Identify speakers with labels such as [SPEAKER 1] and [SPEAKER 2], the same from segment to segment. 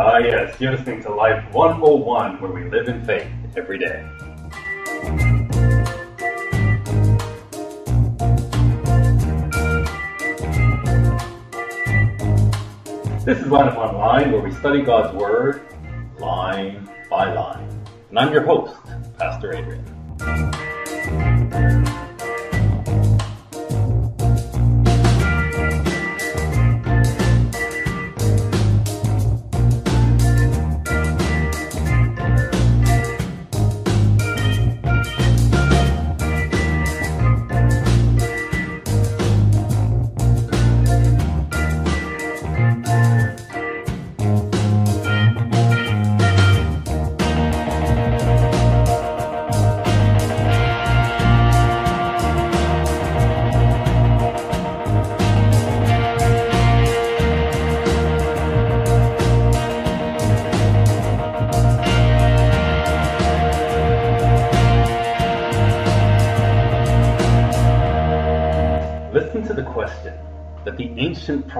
[SPEAKER 1] Ah, yes, you're listening to Life 101, where we live in faith every day. This is Life Online, where we study God's Word line by line. And I'm your host, Pastor Adrian.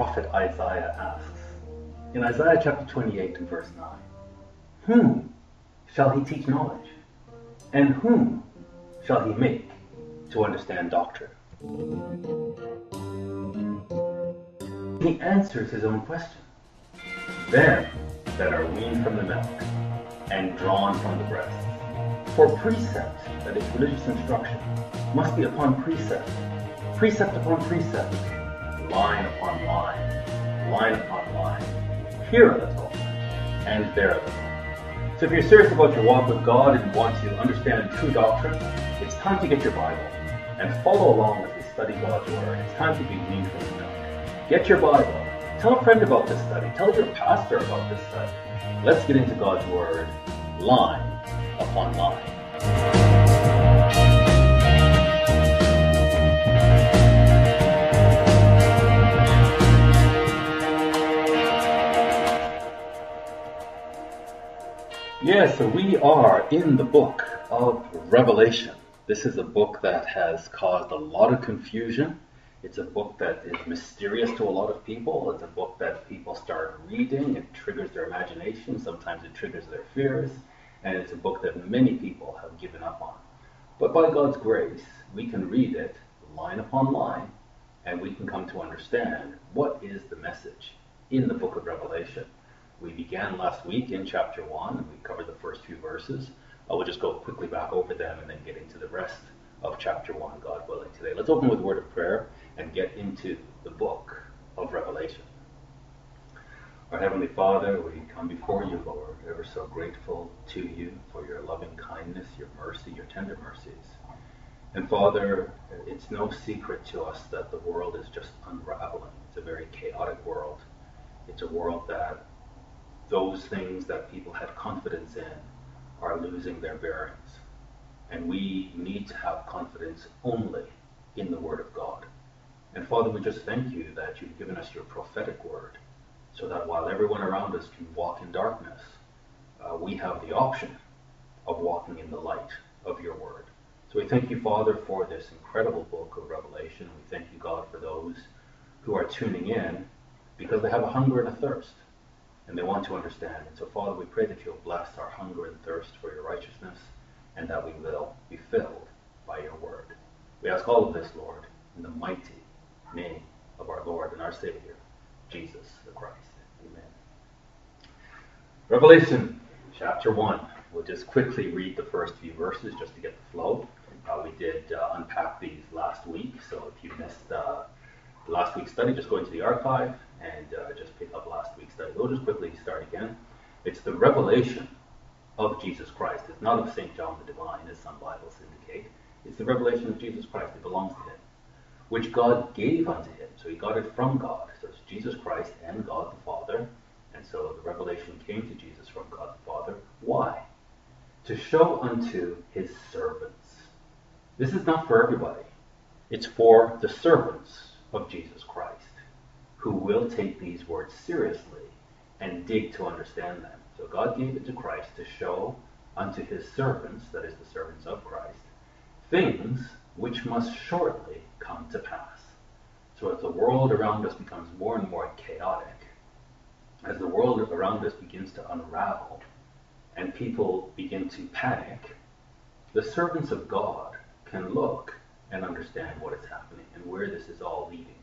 [SPEAKER 1] Prophet Isaiah asks. In Isaiah chapter 28 and verse 9 Whom shall he teach knowledge? And whom shall he make to understand doctrine? He answers his own question. Them that are weaned from the milk and drawn from the breast. For precept, that is religious instruction, must be upon precept, precept upon precept, line upon line, line upon line, here a little, and there a little. So if you're serious about your walk with God and want to understand true doctrine, it's time to get your Bible and follow along as we study God's Word. It's time to be weaned from the milk. Get your Bible. Tell a friend about this study. Tell your pastor about this study. Let's get into God's Word, line upon line. Yes, so we are in the book of Revelation. This is a book that has caused a lot of confusion. It's a book that is mysterious to a lot of people. It's a book that people start reading. It triggers their imagination. Sometimes it triggers their fears. And it's a book that many people have given up on. But by God's grace, we can read it line upon line and we can come to understand what is the message in the book of Revelation. We began last week in chapter 1 and we covered the first few verses. Uh, I will just go quickly back over them and then get into the rest of chapter 1, God willing, today. Let's open with a word of prayer and get into the book of Revelation. Our Heavenly Father, we come before you, Lord, ever so grateful to you for your loving kindness, your mercy, your tender mercies. And Father, it's no secret to us that the world is just unraveling. It's a very chaotic world. It's a world that those things that people had confidence in are losing their bearings. And we need to have confidence only in the Word of God. And Father, we just thank you that you've given us your prophetic word so that while everyone around us can walk in darkness, uh, we have the option of walking in the light of your word. So we thank you, Father, for this incredible book of Revelation. We thank you, God, for those who are tuning in because they have a hunger and a thirst and they want to understand. And so, Father, we pray that you'll bless our hunger and thirst for your righteousness and that we will be filled by your word. We ask all of this, Lord, in the mighty name of our Lord and our Savior, Jesus the Christ. Amen. Revelation chapter 1. We'll just quickly read the first few verses just to get the flow. Uh, we did uh, unpack these last week, so if you missed uh, last week's study, just go into the archive and uh, just pick up last week's study. We'll just quickly start again. It's the revelation of Jesus Christ. It's not of St. John the Divine, as some Bibles indicate. It's the revelation of Jesus Christ. It belongs to him, which God gave unto him. So he got it from God. So it's Jesus Christ and God the Father. And so the revelation came to Jesus from God the Father. Why? To show unto his servants. This is not for everybody. It's for the servants of Jesus Christ who will take these words seriously and dig to understand them. So God gave it to Christ to show unto his servants, that is, the servants of Christ, things which must shortly come to pass. So as the world around us becomes more and more chaotic, as the world around us begins to unravel and people begin to panic, the servants of God can look and understand what is happening and where this is all leading.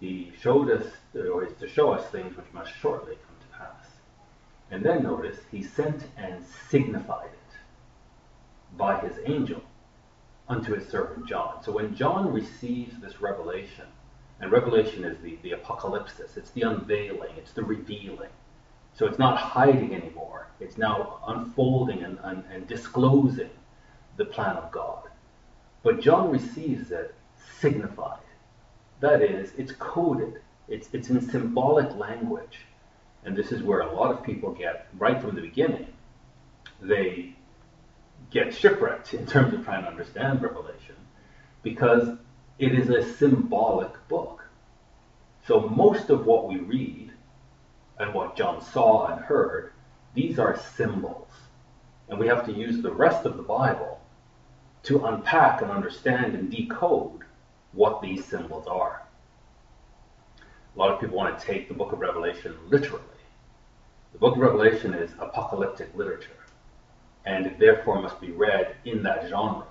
[SPEAKER 1] He showed us, or is to show us things which must shortly come to pass. And then notice, he sent and signified it by his angel unto his servant John. So when John receives this revelation, and revelation is the, the apocalypsis, it's the unveiling, it's the revealing. So it's not hiding anymore. It's now unfolding and, and, and disclosing the plan of God. But John receives it signified. That is, it's coded. It's, it's in symbolic language. And this is where a lot of people get, right from the beginning, they get shipwrecked in terms of trying to understand Revelation because it is a symbolic book. So most of what we read and what John saw and heard, these are symbols. And we have to use the rest of the Bible to unpack and understand and decode what these symbols are. A lot of people want to take the book of Revelation literally. The book of Revelation is apocalyptic literature, and therefore must be read in that genre.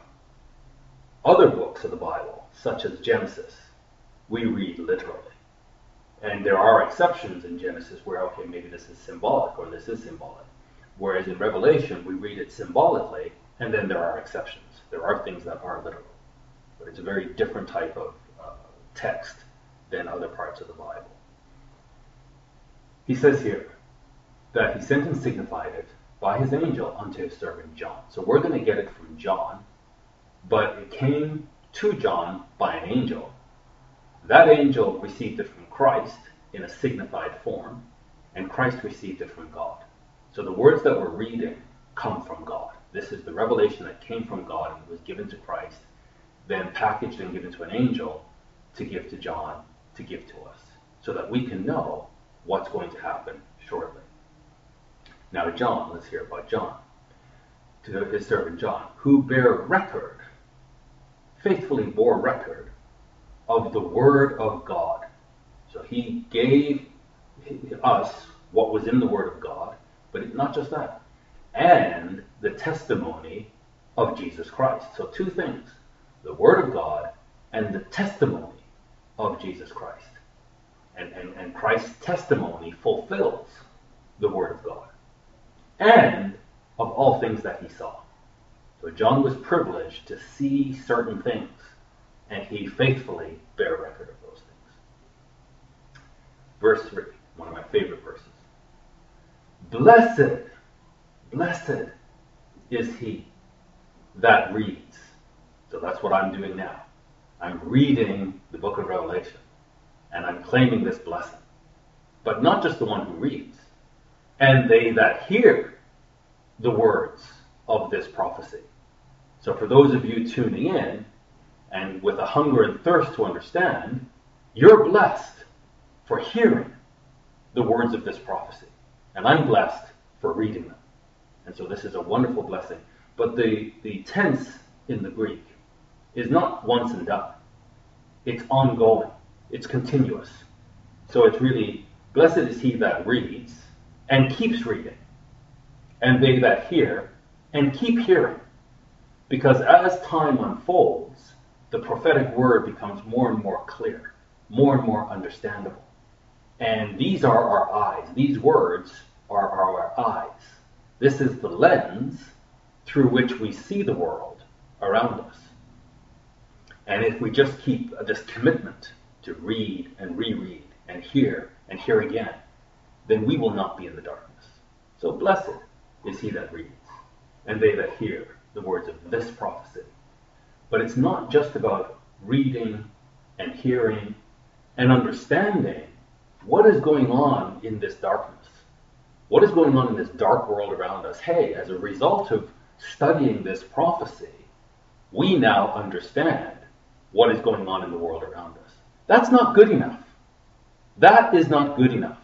[SPEAKER 1] Other books of the Bible, such as Genesis, we read literally. And there are exceptions in Genesis where, okay, maybe this is symbolic or this is symbolic. Whereas in Revelation, we read it symbolically, and then there are exceptions. There are things that are literal. It's a very different type of uh, text than other parts of the Bible. He says here that he sent and signified it by his angel unto his servant John. So we're going to get it from John, but it came to John by an angel. That angel received it from Christ in a signified form, and Christ received it from God. So the words that we're reading come from God. This is the revelation that came from God and was given to Christ, then packaged and given to an angel to give to John, to give to us, so that we can know what's going to happen shortly. Now, John, let's hear about John. To his servant John, who bare record, faithfully bore record of the word of God. So he gave us what was in the word of God, but not just that, and the testimony of Jesus Christ. So, two things the Word of God and the testimony of Jesus Christ. And, and, and Christ's testimony fulfills the Word of God and of all things that he saw. So, John was privileged to see certain things, and he faithfully bear record of those things. Verse 3, one of my favorite verses. Blessed Blessed is he that reads. So that's what I'm doing now. I'm reading the book of Revelation and I'm claiming this blessing. But not just the one who reads, and they that hear the words of this prophecy. So for those of you tuning in and with a hunger and thirst to understand, you're blessed for hearing the words of this prophecy. And I'm blessed for reading them. And so this is a wonderful blessing. But the, the tense in the Greek is not once and done. It's ongoing. It's continuous. So it's really, blessed is he that reads and keeps reading, and they that hear and keep hearing. Because as time unfolds, the prophetic word becomes more and more clear, more and more understandable. And these are our eyes. These words are our eyes. This is the lens through which we see the world around us. And if we just keep this commitment to read and reread and hear and hear again, then we will not be in the darkness. So blessed is he that reads, and they that hear the words of this prophecy. But it's not just about reading and hearing and understanding what is going on in this darkness what is going on in this dark world around us? Hey, as a result of studying this prophecy, we now understand what is going on in the world around us. That's not good enough. That is not good enough.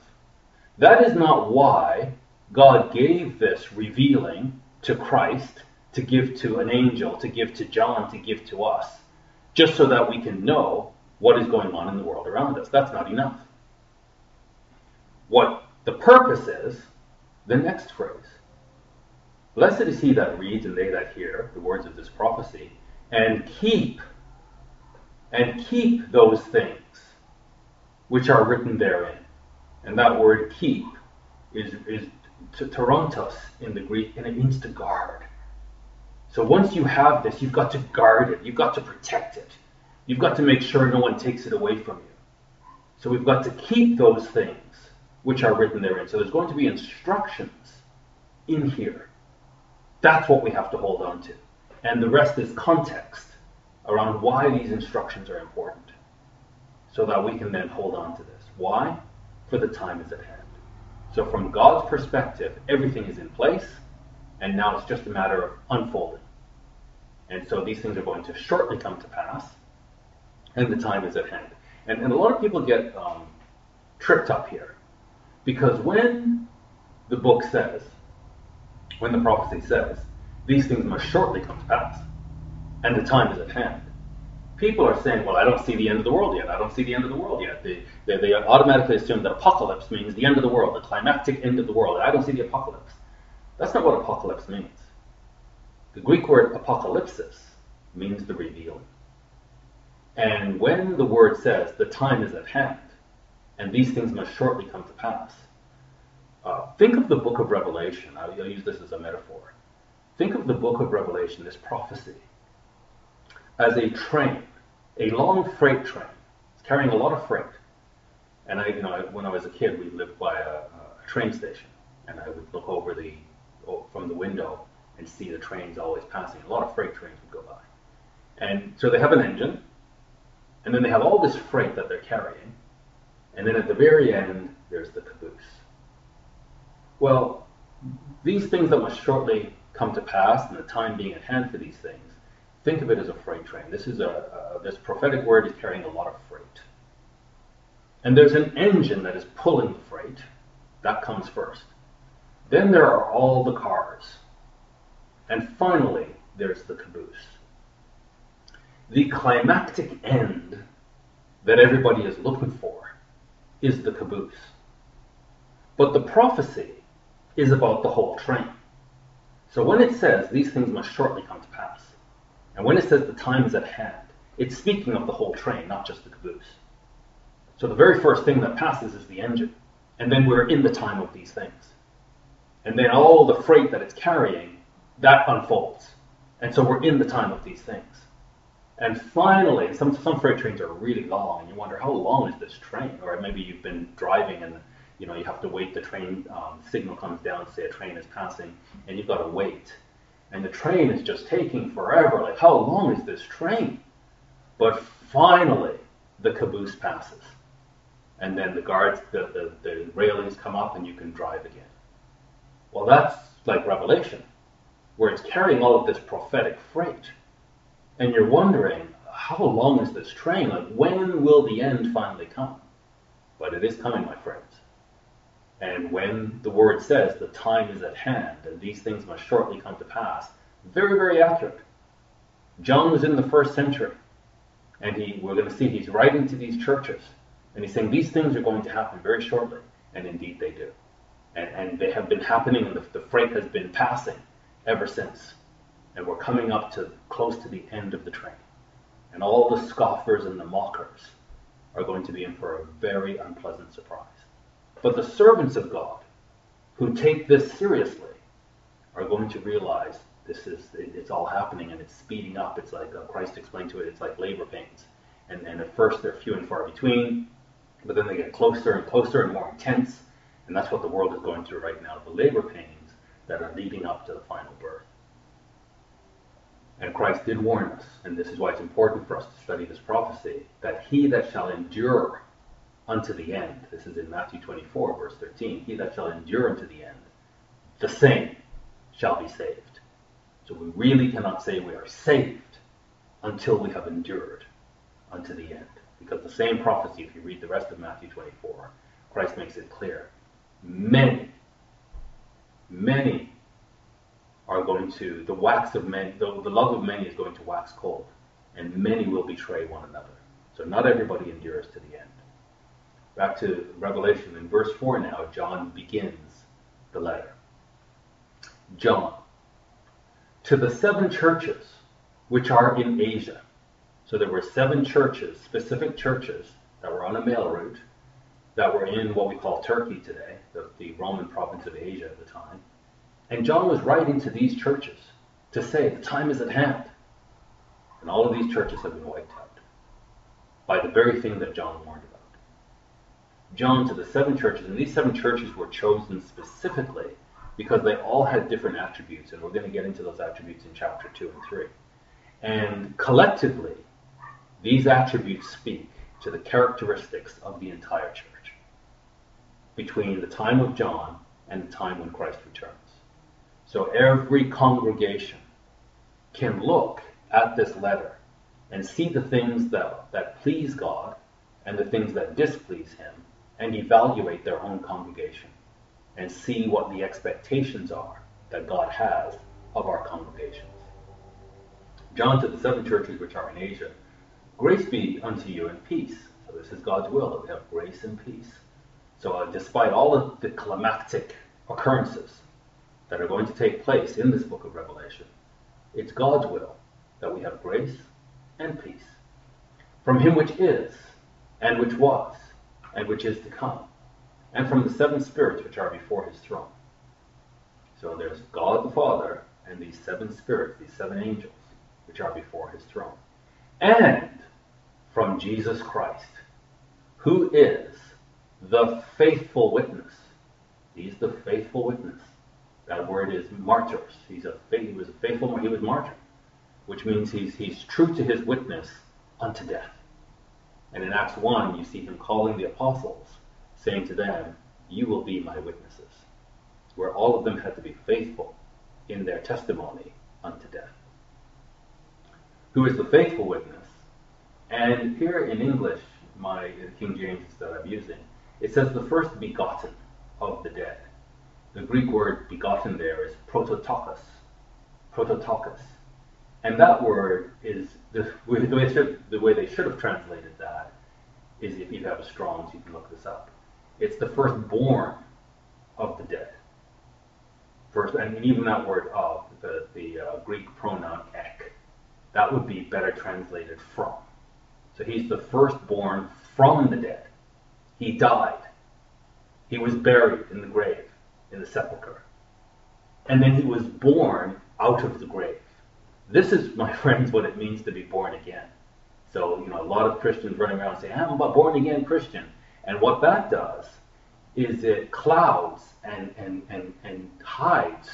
[SPEAKER 1] That is not why God gave this revealing to Christ, to give to an angel, to give to John, to give to us, just so that we can know what is going on in the world around us. That's not enough. what the purpose is, the next phrase. Blessed is he that reads and they that hear the words of this prophecy, and keep, and keep those things which are written therein. And that word keep is, is to tarantos in the Greek, and it means to guard. So once you have this, you've got to guard it, you've got to protect it, you've got to make sure no one takes it away from you. So we've got to keep those things which are written therein. So there's going to be instructions in here. That's what we have to hold on to. And the rest is context around why these instructions are important so that we can then hold on to this. Why? For the time is at hand. So, from God's perspective, everything is in place, and now it's just a matter of unfolding. And so these things are going to shortly come to pass, and the time is at hand. And, and a lot of people get um, tripped up here because when the book says, when the prophecy says, these things must shortly come to pass, and the time is at hand, people are saying, well, I don't see the end of the world yet. I don't see the end of the world yet. They, they, they automatically assume that apocalypse means the end of the world, the climactic end of the world. I don't see the apocalypse. That's not what apocalypse means. The Greek word apocalypsis means the revealing. And when the word says the time is at hand, and these things must shortly come to pass, uh, think of the book of Revelation. I'll, I'll use this as a metaphor. Think of the book of Revelation, this prophecy, as a train, a long freight train. It's carrying a lot of freight. And I, you know, when I was a kid, we lived by a, a train station, and I would look over the from the window and see the trains always passing. A lot of freight trains would go by, and so they have an engine, and then they have all this freight that they're carrying, and then at the very end, there's the caboose. Well, these things that must shortly come to pass, and the time being at hand for these things, think of it as a freight train. This is a, this prophetic word is carrying a lot of freight. And there's an engine that is pulling the freight. That comes first. Then there are all the cars. And finally, there's the caboose. The climactic end that everybody is looking for is the caboose. But the prophecy is about the whole train. So when it says these things must shortly come to pass, and when it says the time is at hand, it's speaking of the whole train, not just the caboose. So the very first thing that passes is the engine, and then we're in the time of these things. And then all the freight that it's carrying, that unfolds. And so we're in the time of these things. And finally, some, some freight trains are really long, and you wonder, how long is this train? Or maybe you've been driving and you know you have to wait, the train um, signal comes down, say a train is passing, and you've got to wait. And the train is just taking forever. Like, how long is this train? But finally, the caboose passes. And then the guards, the, the, the railings come up, and you can drive again. Well, that's like Revelation, where it's carrying all of this prophetic freight. And you're wondering, how long is this train? Like, when will the end finally come? But it is coming, my friends. And when the word says the time is at hand and these things must shortly come to pass, very, very accurate. John was in the first century, and he, we're going to see he's writing to these churches, and he's saying these things are going to happen very shortly, and indeed they do and, and they have been happening, and the, the freight has been passing ever since. And we're coming up to close to the end of the train. And all the scoffers and the mockers are going to be in for a very unpleasant surprise. But the servants of God who take this seriously are going to realize this is it's all happening and it's speeding up. It's like uh, Christ explained to it. It's like labor pains, and and at first they're few and far between, but then they get closer and closer and more intense, and that's what the world is going through right now the labor pains that are leading up to the final birth. And Christ did warn us, and this is why it's important for us to study this prophecy, that he that shall endure unto the end, this is in Matthew 24, verse 13, he that shall endure unto the end, the same shall be saved. So we really cannot say we are saved until we have endured unto the end. Because the same prophecy, if you read the rest of Matthew 24, Christ makes it clear many, many are going to, the wax of many, the, the love of many is going to wax cold, and many will betray one another. So not everybody endures to the end. Back to Revelation in verse 4 now, John begins the letter. John, to the seven churches which are in Asia. So there were seven churches, specific churches, that were on a mail route that were in what we call Turkey today, the, the Roman province of Asia at the time. And John was writing to these churches to say the time is at hand. And all of these churches have been wiped out by the very thing that John warned about. John to the seven churches, and these seven churches were chosen specifically because they all had different attributes, and we're going to get into those attributes in chapter 2 and 3. And collectively, these attributes speak to the characteristics of the entire church between the time of John and the time when Christ returns. So every congregation can look at this letter and see the things that, that please God and the things that displease Him and evaluate their own congregation and see what the expectations are that God has of our congregations. John to the seven churches which are in Asia, grace be unto you and peace. So this is God's will that we have grace and peace. So uh, despite all of the climactic occurrences that are going to take place in this book of Revelation, it's God's will that we have grace and peace from him which is, and which was, and which is to come, and from the seven spirits which are before his throne. So there's God the Father and these seven spirits, these seven angels, which are before his throne. And from Jesus Christ, who is the faithful witness. He's the faithful witness. That word is martyrs. He's a he was a faithful he was martyr, which means he's he's true to his witness unto death. And in Acts 1, you see him calling the apostles, saying to them, You will be my witnesses. Where all of them had to be faithful in their testimony unto death. Who is the faithful witness? And here in English, my King James that I'm using, it says the first begotten of the dead. The Greek word begotten there is prototokos. Prototokos. And that word is, the, the, way should, the way they should have translated that is if you have a Strong's, you can look this up. It's the firstborn of the dead. First, and even that word of, the, the uh, Greek pronoun ek, that would be better translated from. So he's the firstborn from the dead. He died. He was buried in the grave, in the sepulchre. And then he was born out of the grave. This is, my friends, what it means to be born again. So, you know, a lot of Christians running around saying, I'm a born again Christian. And what that does is it clouds and, and, and, and hides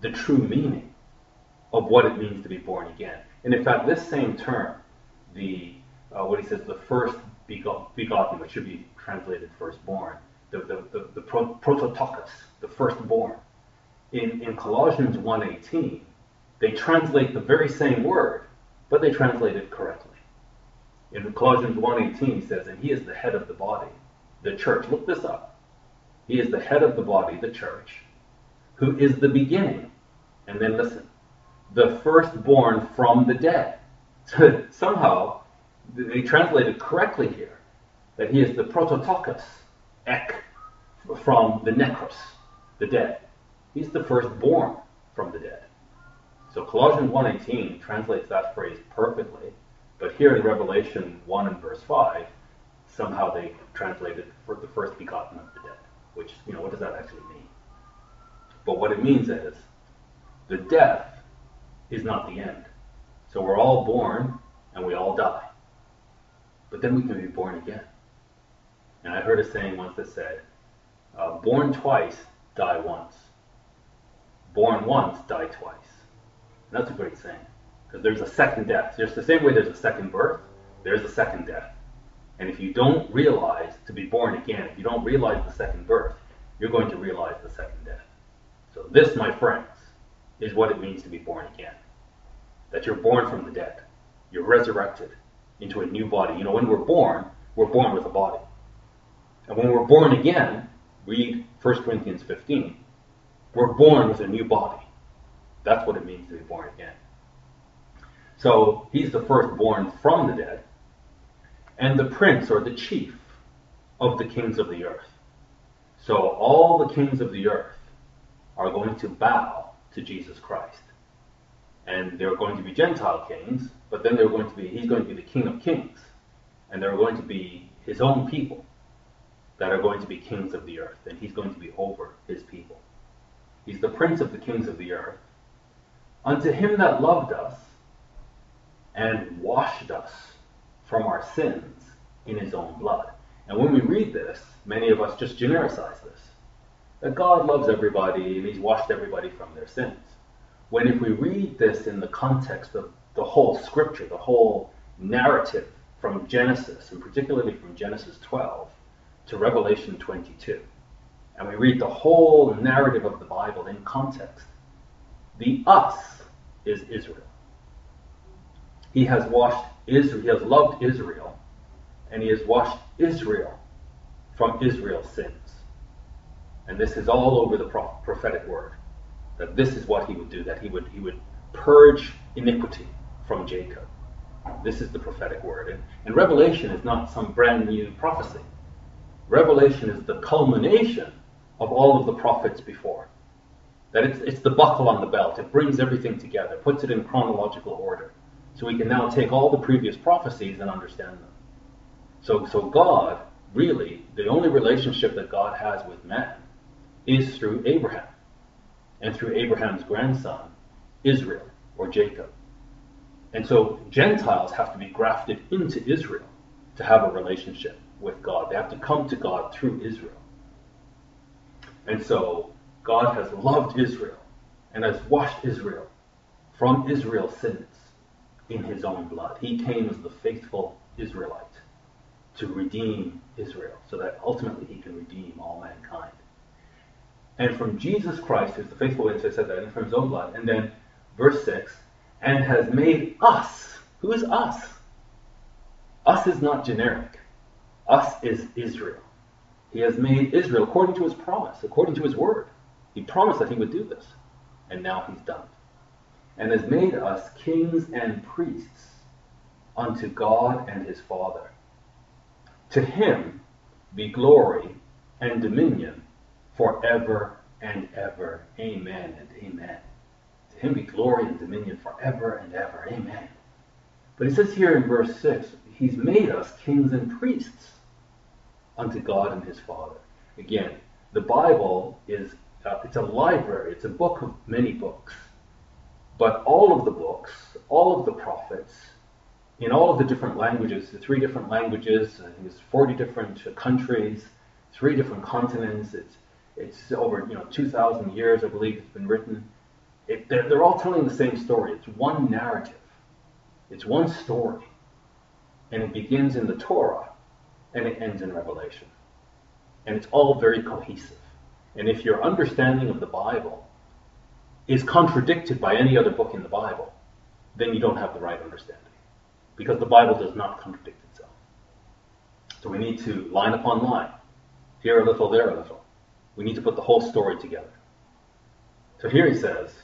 [SPEAKER 1] the true meaning of what it means to be born again. And in fact, this same term, the uh, what he says, the first begotten, which should be translated firstborn, the, the, the, the prototokos, the firstborn. In, in Colossians 1.18, they translate the very same word, but they translate it correctly. In Colossians 1.18, he says, and he is the head of the body, the church. Look this up. He is the head of the body, the church, who is the beginning. And then listen, the firstborn from the dead. So Somehow, they translated correctly here that he is the prototokos, ek, from the necros, the dead. He's the firstborn from the dead. So Colossians 1.18 translates that phrase perfectly, but here in Revelation 1 and verse 5, somehow they translated for the first begotten of the dead, which, you know, what does that actually mean? But what it means is the death is not the end. So we're all born and we all die. But then we can be born again. And I heard a saying once that said, uh, born twice, die once. Born once, die twice. That's a great saying. Because there's a second death. Just the same way there's a second birth, there's a second death. And if you don't realize to be born again, if you don't realize the second birth, you're going to realize the second death. So this, my friends, is what it means to be born again. That you're born from the dead. You're resurrected into a new body. You know, when we're born, we're born with a body. And when we're born again, read 1 Corinthians 15, we're born with a new body. That's what it means to be born again. So he's the firstborn from the dead, and the prince or the chief of the kings of the earth. So all the kings of the earth are going to bow to Jesus Christ. And there are going to be Gentile kings, but then they're going to be he's going to be the king of kings. And there are going to be his own people that are going to be kings of the earth, and he's going to be over his people. He's the prince of the kings of the earth. Unto him that loved us and washed us from our sins in his own blood. And when we read this, many of us just genericize this. That God loves everybody and he's washed everybody from their sins. When if we read this in the context of the whole scripture, the whole narrative from Genesis, and particularly from Genesis 12 to Revelation 22, and we read the whole narrative of the Bible in context, the us is Israel. He has washed Israel, he has loved Israel, and he has washed Israel from Israel's sins. And this is all over the prophetic word. That this is what he would do, that he would he would purge iniquity from Jacob. This is the prophetic word. And, and Revelation is not some brand new prophecy. Revelation is the culmination of all of the prophets before. That it's, it's the buckle on the belt. It brings everything together, puts it in chronological order. So we can now take all the previous prophecies and understand them. So, so God, really, the only relationship that God has with man is through Abraham and through Abraham's grandson, Israel or Jacob. And so Gentiles have to be grafted into Israel to have a relationship with God. They have to come to God through Israel. And so God has loved Israel and has washed Israel from Israel's sins in his own blood. He came as the faithful Israelite to redeem Israel so that ultimately he can redeem all mankind. And from Jesus Christ, who's the faithful witness, I said that, and from his own blood. And then verse 6, and has made us. Who is us? Us is not generic. Us is Israel. He has made Israel according to his promise, according to his word. He promised that he would do this. And now he's done it. And has made us kings and priests unto God and his Father. To him be glory and dominion forever and ever. Amen and amen. To him be glory and dominion forever and ever. Amen. But he says here in verse 6, he's made us kings and priests unto God and his Father. Again, the Bible is uh, it's a library, it's a book of many books. But all of the books, all of the prophets, in all of the different languages, the three different languages, I think it's 40 different countries, three different continents, it's it's over you know 2,000 years, I believe, it's been written. It, they're, they're all telling the same story. It's one narrative. It's one story. And it begins in the Torah and it ends in Revelation. And it's all very cohesive. And if your understanding of the Bible is contradicted by any other book in the Bible, then you don't have the right understanding. Because the Bible does not contradict itself. So we need to line upon line, here a little, there a little. We need to put the whole story together. So here he says,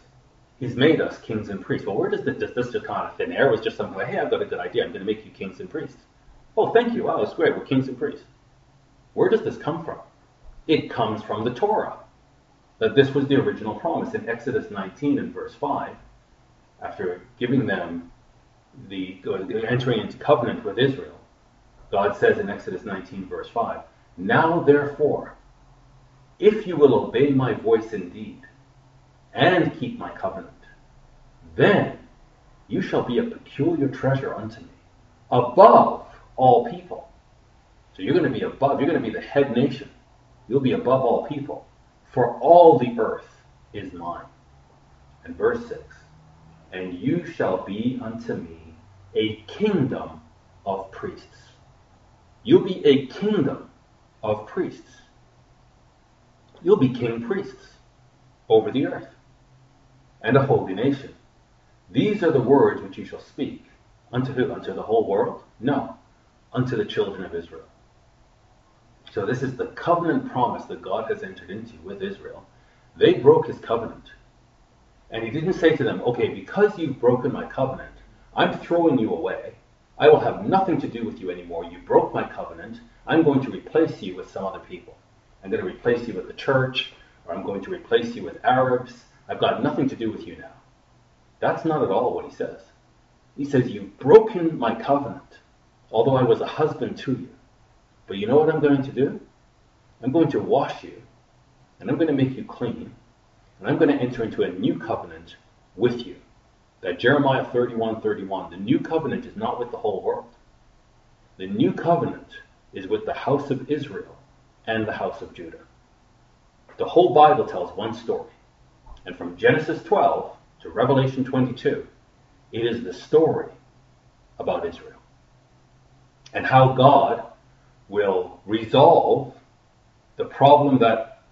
[SPEAKER 1] He's made us kings and priests. Well, where does this, does this just kind of thin air? Was just something like, hey, I've got a good idea. I'm going to make you kings and priests. Oh, thank you. Wow, that's great. We're kings and priests. Where does this come from? It comes from the Torah. That this was the original promise in Exodus 19 and verse 5. After giving them the uh, entering into covenant with Israel, God says in Exodus 19 verse 5, Now therefore, if you will obey my voice indeed, and keep my covenant, then you shall be a peculiar treasure unto me, above all people. So you're going to be above, you're going to be the head nation. You'll be above all people, for all the earth is mine. And verse 6 And you shall be unto me a kingdom of priests. You'll be a kingdom of priests. You'll be king priests over the earth and a holy nation. These are the words which you shall speak. Unto who? Unto the whole world? No. Unto the children of Israel. So this is the covenant promise that God has entered into with Israel. They broke his covenant. And he didn't say to them, okay, because you've broken my covenant, I'm throwing you away. I will have nothing to do with you anymore. You broke my covenant. I'm going to replace you with some other people. I'm going to replace you with the church, or I'm going to replace you with Arabs. I've got nothing to do with you now. That's not at all what he says. He says, You've broken my covenant, although I was a husband to you. But you know what I'm going to do? I'm going to wash you, and I'm going to make you clean, and I'm going to enter into a new covenant with you. That Jeremiah 31 31, the new covenant is not with the whole world. The new covenant is with the house of Israel and the house of Judah. The whole Bible tells one story. And from Genesis 12 to Revelation 22, it is the story about Israel and how God will resolve the problem that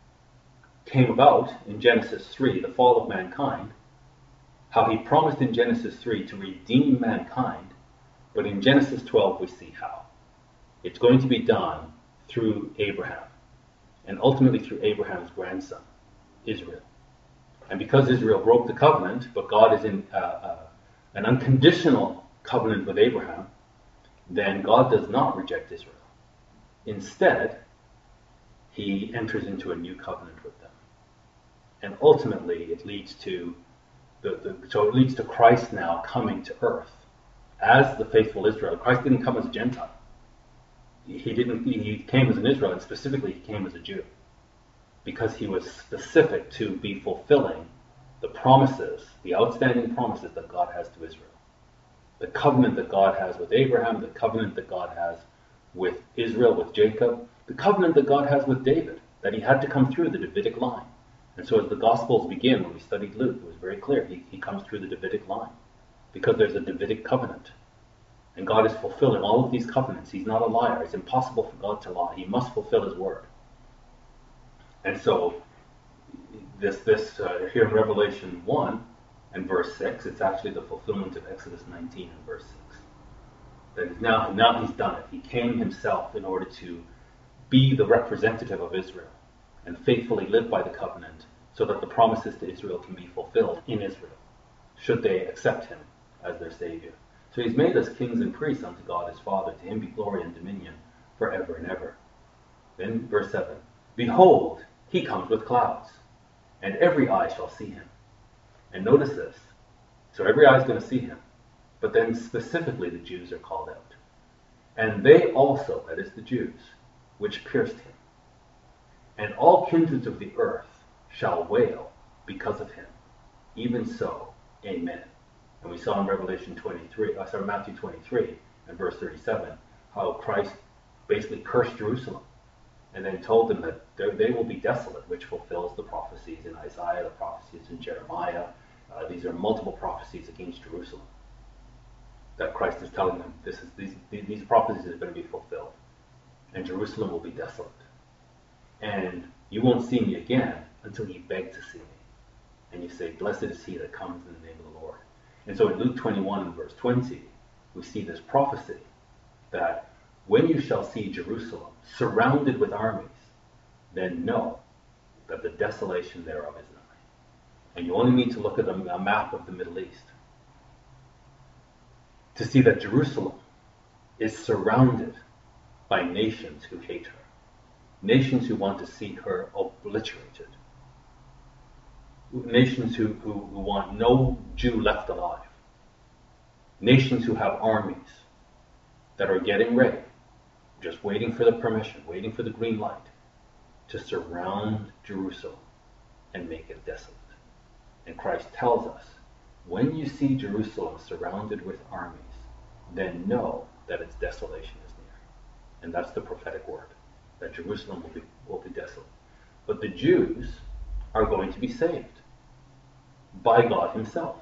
[SPEAKER 1] came about in Genesis 3, the fall of mankind, how he promised in Genesis 3 to redeem mankind, but in Genesis 12 we see how. It's going to be done through Abraham, and ultimately through Abraham's grandson, Israel. And because Israel broke the covenant, but God is in uh, uh, an unconditional covenant with Abraham, then God does not reject Israel. Instead, he enters into a new covenant with them. And ultimately, it leads to the, the, so it leads to Christ now coming to earth as the faithful Israel. Christ didn't come as a Gentile. He didn't. He came as an Israel, and specifically, he came as a Jew because he was specific to be fulfilling the promises, the outstanding promises that God has to Israel. The covenant that God has with Abraham, the covenant that God has with Israel, with Jacob, the covenant that God has with David, that he had to come through the Davidic line. And so as the Gospels begin, when we studied Luke, it was very clear. He, he comes through the Davidic line because there's a Davidic covenant. And God is fulfilling all of these covenants. He's not a liar. It's impossible for God to lie. He must fulfill his word. And so, this this uh, here in Revelation one and verse six, it's actually the fulfillment of Exodus 19 and verse six. That now now he's done it. He came himself in order to be the representative of Israel and faithfully live by the covenant, so that the promises to Israel can be fulfilled in Israel, should they accept him as their savior. So he's made us kings and priests unto God his Father. To him be glory and dominion forever and ever. Then verse 7 Behold, he comes with clouds, and every eye shall see him. And notice this. So every eye is going to see him. But then specifically the Jews are called out. And they also, that is the Jews, which pierced him. And all kindreds of the earth shall wail because of him. Even so, Amen. And we saw in Revelation 23, uh, sorry, Matthew 23 and verse 37, how Christ basically cursed Jerusalem and then told them that they will be desolate, which fulfills the prophecies in Isaiah, the prophecies in Jeremiah. Uh, these are multiple prophecies against Jerusalem that Christ is telling them this is these these prophecies are going to be fulfilled, and Jerusalem will be desolate, and you won't see me again until you beg to see me, and you say, "Blessed is he that comes in the name of the Lord." And so in Luke 21 and verse 20, we see this prophecy that when you shall see Jerusalem surrounded with armies, then know that the desolation thereof is nigh. And you only need to look at a map of the Middle East to see that Jerusalem is surrounded by nations who hate her, nations who want to see her obliterated, nations who, who, who want no Jew left alive, nations who have armies that are getting ready just waiting for the permission, waiting for the green light to surround Jerusalem and make it desolate. And Christ tells us, when you see Jerusalem surrounded with armies, then know that its desolation is near. And that's the prophetic word, that Jerusalem will be, will be desolate. But the Jews are going to be saved by God himself.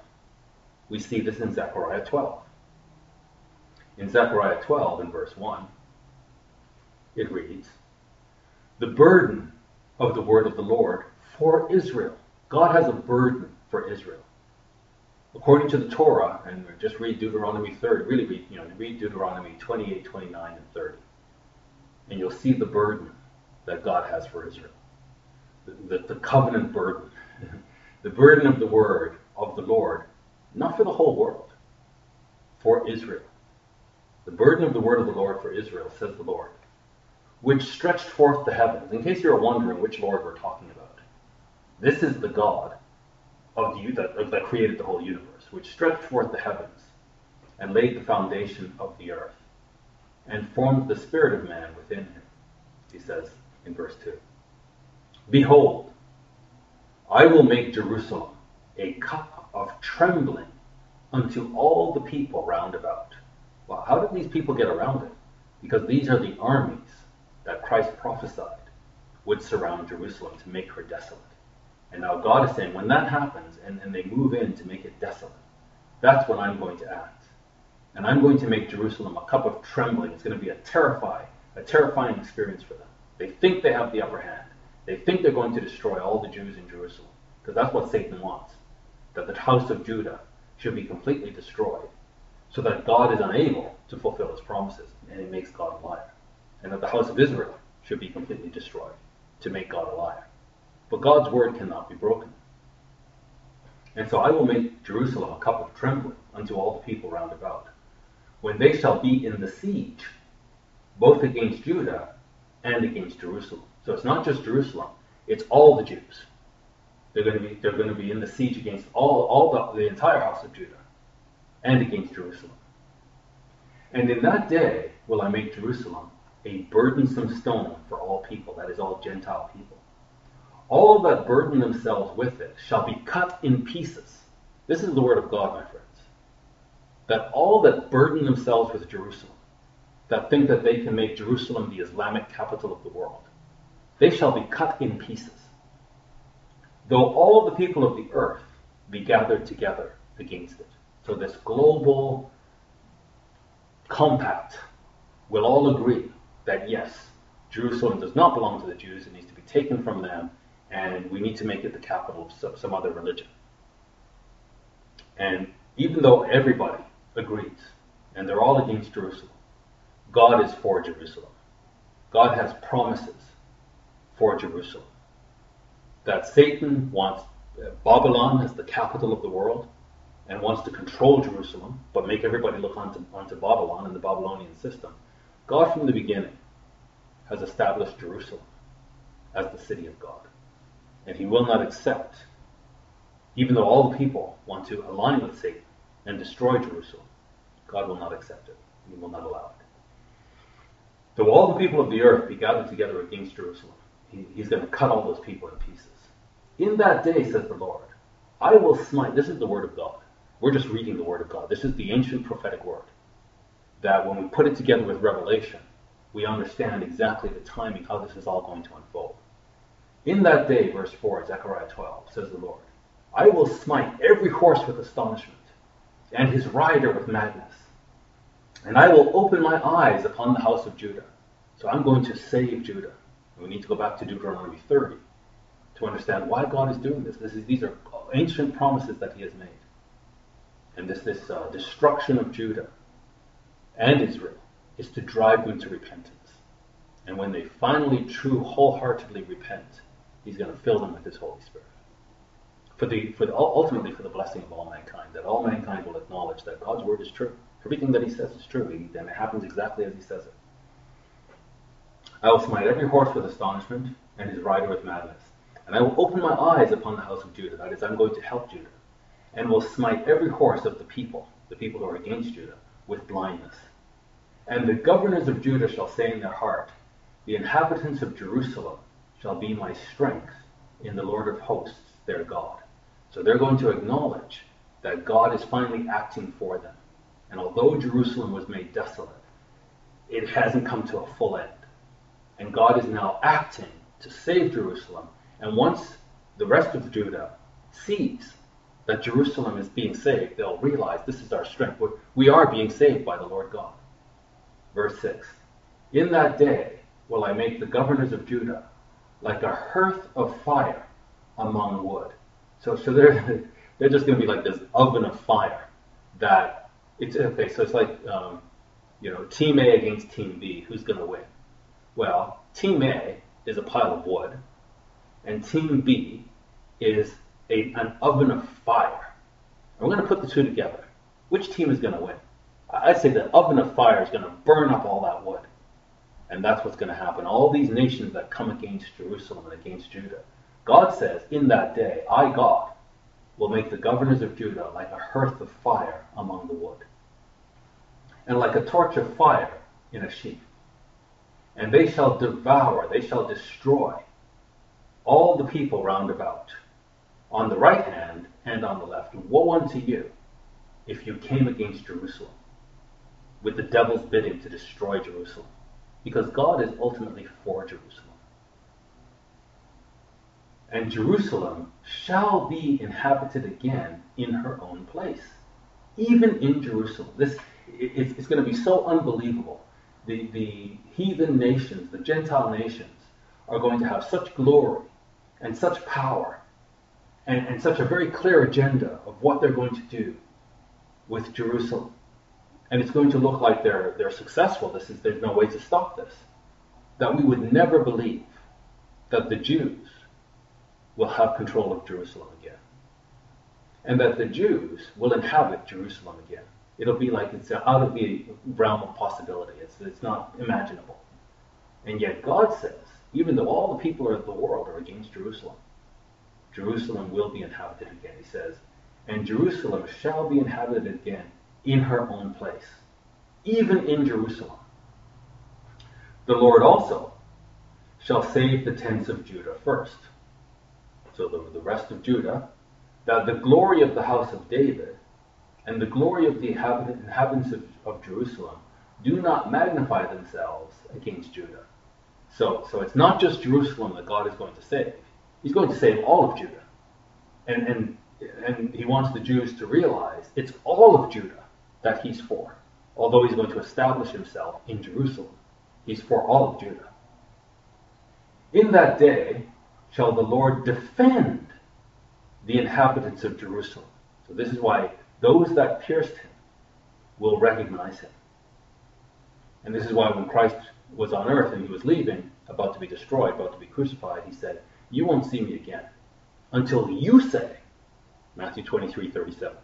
[SPEAKER 1] We see this in Zechariah 12. In Zechariah 12, in verse 1, it reads, the burden of the word of the Lord for Israel. God has a burden for Israel. According to the Torah, and just read Deuteronomy 30, really read, you know, read Deuteronomy 28, 29, and 30. And you'll see the burden that God has for Israel. The, the, the covenant burden. the burden of the word of the Lord, not for the whole world, for Israel. The burden of the word of the Lord for Israel, says the Lord which stretched forth the heavens. In case you're wondering which Lord we're talking about, this is the God of you that, that created the whole universe, which stretched forth the heavens and laid the foundation of the earth and formed the spirit of man within him. He says in verse 2 Behold, I will make Jerusalem a cup of trembling unto all the people round about. Well, how did these people get around it? Because these are the armies that Christ prophesied would surround Jerusalem to make her desolate. And now God is saying, when that happens and, and they move in to make it desolate, that's when I'm going to act. And I'm going to make Jerusalem a cup of trembling. It's going to be a terrifying, a terrifying experience for them. They think they have the upper hand. They think they're going to destroy all the Jews in Jerusalem. Because that's what Satan wants. That the house of Judah should be completely destroyed. So that God is unable to fulfill his promises. And he makes God a liar and that the house of Israel should be completely destroyed to make God a liar. But God's word cannot be broken. And so I will make Jerusalem a cup of trembling unto all the people round about, when they shall be in the siege, both against Judah and against Jerusalem. So it's not just Jerusalem, it's all the Jews. They're going to be, they're going to be in the siege against all, all the, the entire house of Judah and against Jerusalem. And in that day will I make Jerusalem a burdensome stone for all people, that is, all Gentile people. All that burden themselves with it shall be cut in pieces. This is the word of God, my friends. That all that burden themselves with Jerusalem, that think that they can make Jerusalem the Islamic capital of the world, they shall be cut in pieces. Though all the people of the earth be gathered together against it. So this global compact will all agree that yes, Jerusalem does not belong to the Jews, it needs to be taken from them, and we need to make it the capital of some other religion. And even though everybody agrees, and they're all against Jerusalem, God is for Jerusalem. God has promises for Jerusalem. That Satan wants uh, Babylon as the capital of the world and wants to control Jerusalem, but make everybody look onto, onto Babylon and the Babylonian system. God from the beginning has established Jerusalem as the city of God. And he will not accept, even though all the people want to align with Satan and destroy Jerusalem, God will not accept it. He will not allow it. Though all the people of the earth be gathered together against Jerusalem, he, he's going to cut all those people in pieces. In that day, says the Lord, I will smite. This is the word of God. We're just reading the word of God. This is the ancient prophetic word that when we put it together with Revelation, we understand exactly the timing, how this is all going to unfold. In that day, verse 4, Zechariah 12, says the Lord, I will smite every horse with astonishment, and his rider with madness. And I will open my eyes upon the house of Judah. So I'm going to save Judah. we need to go back to Deuteronomy 30 to understand why God is doing this. this is, these are ancient promises that he has made. And this, this uh, destruction of Judah and Israel is to drive them to repentance. And when they finally, true, wholeheartedly repent, He's going to fill them with His Holy Spirit. For the, for the, ultimately for the blessing of all mankind, that all mankind will acknowledge that God's word is true. Everything that He says is true, and it happens exactly as He says it. I will smite every horse with astonishment, and his rider with madness. And I will open my eyes upon the house of Judah, that is, I'm going to help Judah, and will smite every horse of the people, the people who are against Judah, with blindness. And the governors of Judah shall say in their heart, The inhabitants of Jerusalem shall be my strength in the Lord of hosts, their God. So they're going to acknowledge that God is finally acting for them. And although Jerusalem was made desolate, it hasn't come to a full end. And God is now acting to save Jerusalem. And once the rest of Judah sees that Jerusalem is being saved, they'll realize this is our strength. We are being saved by the Lord God. Verse 6 In that day will I make the governors of Judah like a hearth of fire among wood. So, so they're, they're just going to be like this oven of fire that it's okay. So it's like, um, you know, team A against team B. Who's going to win? Well, team A is a pile of wood, and team B is a, an oven of fire. And we're going to put the two together. Which team is going to win? I'd say the oven of fire is going to burn up all that wood. And that's what's going to happen. All these nations that come against Jerusalem and against Judah. God says, in that day, I, God, will make the governors of Judah like a hearth of fire among the wood, and like a torch of fire in a sheaf. And they shall devour, they shall destroy all the people round about, on the right hand and on the left. Woe unto you if you came against Jerusalem with the devil's bidding to destroy Jerusalem, because God is ultimately for Jerusalem. And Jerusalem shall be inhabited again in her own place, even in Jerusalem. This it's, it's going to be so unbelievable. The, the heathen nations, the Gentile nations, are going to have such glory and such power and, and such a very clear agenda of what they're going to do with Jerusalem. And it's going to look like they're, they're successful. This is, there's no way to stop this. That we would never believe that the Jews will have control of Jerusalem again. And that the Jews will inhabit Jerusalem again. It'll be like it's out of the realm of possibility. It's, it's not imaginable. And yet God says, even though all the people of the world are against Jerusalem, Jerusalem will be inhabited again. He says, and Jerusalem shall be inhabited again in her own place, even in Jerusalem. The Lord also shall save the tents of Judah first. So the, the rest of Judah, that the glory of the house of David and the glory of the inhabitants of, of Jerusalem do not magnify themselves against Judah. So, so it's not just Jerusalem that God is going to save. He's going to save all of Judah. And, and, and he wants the Jews to realize it's all of Judah that he's for. Although he's going to establish himself in Jerusalem, he's for all of Judah. In that day shall the Lord defend the inhabitants of Jerusalem. So this is why those that pierced him will recognize him. And this is why when Christ was on earth and he was leaving, about to be destroyed, about to be crucified, he said, You won't see me again until you say, Matthew 23 37,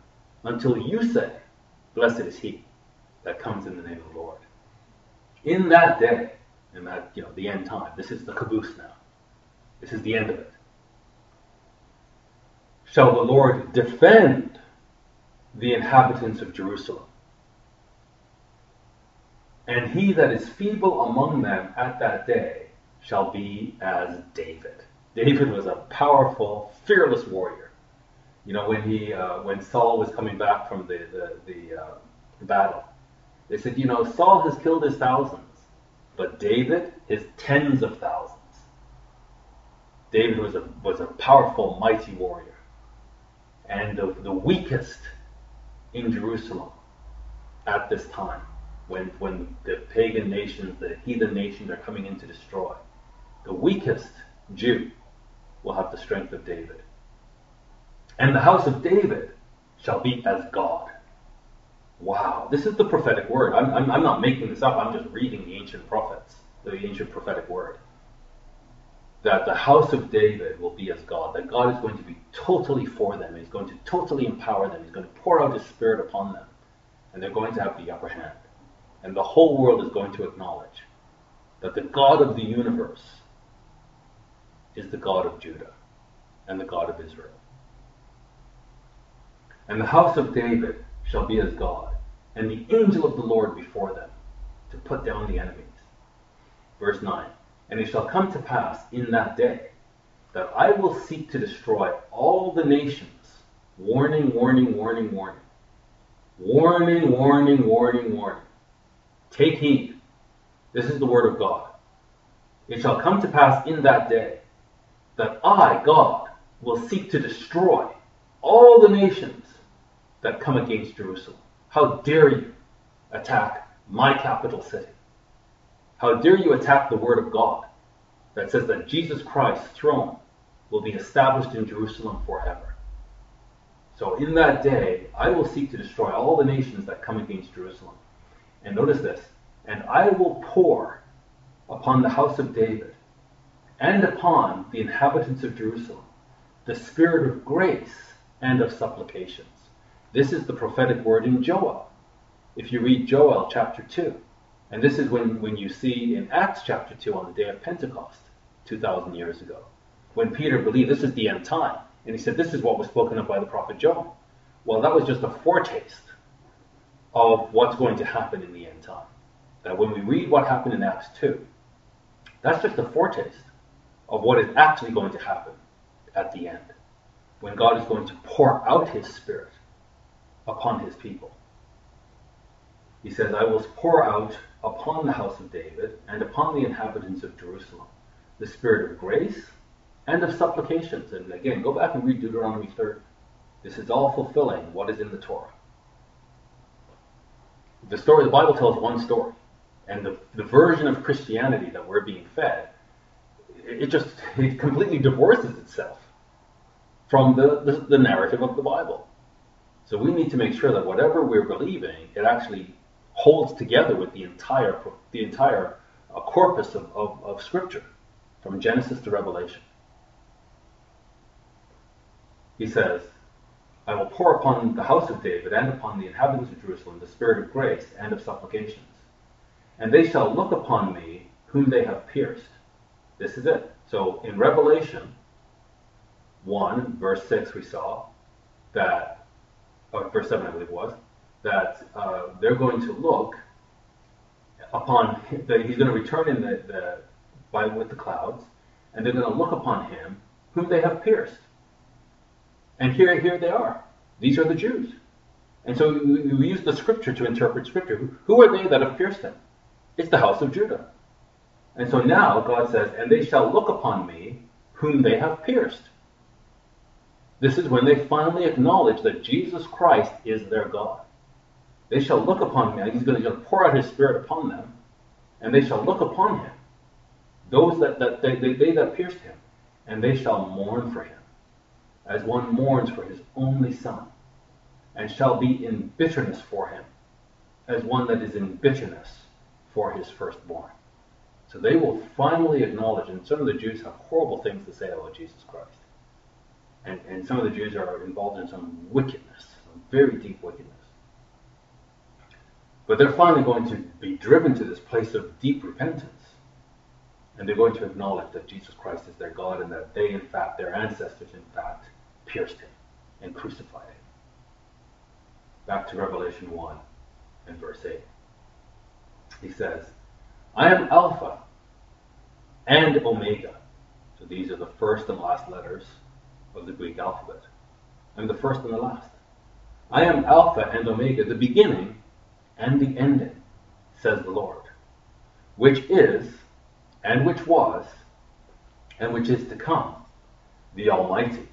[SPEAKER 1] until you say, Blessed is he that comes in the name of the Lord. In that day, in that, you know, the end time, this is the caboose now. This is the end of it. Shall the Lord defend the inhabitants of Jerusalem? And he that is feeble among them at that day shall be as David. David was a powerful, fearless warrior. You know, when he, uh, when Saul was coming back from the the, the, uh, battle, they said, you know, Saul has killed his thousands, but David his tens of thousands. David was a was a powerful, mighty warrior, and the, the weakest in Jerusalem at this time, when when the pagan nations, the heathen nations are coming in to destroy. The weakest Jew will have the strength of David. And the house of David shall be as God. Wow, this is the prophetic word. I'm, I'm, I'm not making this up, I'm just reading the ancient prophets, the ancient prophetic word. That the house of David will be as God, that God is going to be totally for them, He's going to totally empower them, He's going to pour out His Spirit upon them, and they're going to have the upper hand. And the whole world is going to acknowledge that the God of the universe is the God of Judah and the God of Israel. And the house of David shall be as God, and the angel of the Lord before them, to put down the enemies. Verse 9 And it shall come to pass in that day that I will seek to destroy all the nations. Warning, warning, warning, warning. Warning, warning, warning, warning. Take heed. This is the word of God. It shall come to pass in that day that I, God, will seek to destroy all the nations that come against Jerusalem. How dare you attack my capital city? How dare you attack the word of God that says that Jesus Christ's throne will be established in Jerusalem forever? So in that day, I will seek to destroy all the nations that come against Jerusalem. And notice this, and I will pour upon the house of David and upon the inhabitants of Jerusalem the spirit of grace and of supplications. This is the prophetic word in Joel. If you read Joel chapter 2, And this is when, when you see in Acts chapter 2 on the day of Pentecost, 2,000 years ago, when Peter believed this is the end time. And he said, This is what was spoken of by the prophet Joel. Well, that was just a foretaste of what's going to happen in the end time. That when we read what happened in Acts 2, that's just a foretaste of what is actually going to happen at the end, when God is going to pour out his Spirit upon his people. He says, I will pour out upon the house of David and upon the inhabitants of Jerusalem the Spirit of grace and of supplications. And again, go back and read Deuteronomy 30. This is all fulfilling what is in the Torah. The story, the Bible tells one story, and the, the version of Christianity that we're being fed, it just it completely divorces itself from the, the, the narrative of the Bible. So we need to make sure that whatever we're believing, it actually holds together with the entire the entire uh, corpus of, of, of Scripture, from Genesis to Revelation. He says, I will pour upon the house of David and upon the inhabitants of Jerusalem the spirit of grace and of supplications. And they shall look upon me whom they have pierced. This is it. So in Revelation 1, verse 6, we saw that, or verse 7, I believe it was, that uh, they're going to look upon, that he's going to return in the, the, by with the clouds, and they're going to look upon him whom they have pierced. And here, here they are. These are the Jews. And so we, we use the scripture to interpret scripture. Who, who are they that have pierced him? It's the house of Judah. And so now God says, And they shall look upon me whom they have pierced. This is when they finally acknowledge that Jesus Christ is their God. They shall look upon him. He's going to pour out his spirit upon them, and they shall look upon him. Those that, that they, they, they that pierced him, and they shall mourn for him as one mourns for his only son, and shall be in bitterness for him, as one that is in bitterness for his firstborn. So they will finally acknowledge, and some of the Jews have horrible things to say about Jesus Christ. And, and some of the Jews are involved in some wickedness, some very deep wickedness. But they're finally going to be driven to this place of deep repentance. And they're going to acknowledge that Jesus Christ is their God and that they, in fact, their ancestors, in fact, pierced him and crucified him. Back to Revelation 1 and verse 8. He says, I am Alpha and Omega. So these are the first and last letters of the Greek alphabet. I'm the first and the last. I am Alpha and Omega, the beginning and the ending, says the Lord, which is, and which was, and which is to come, the Almighty.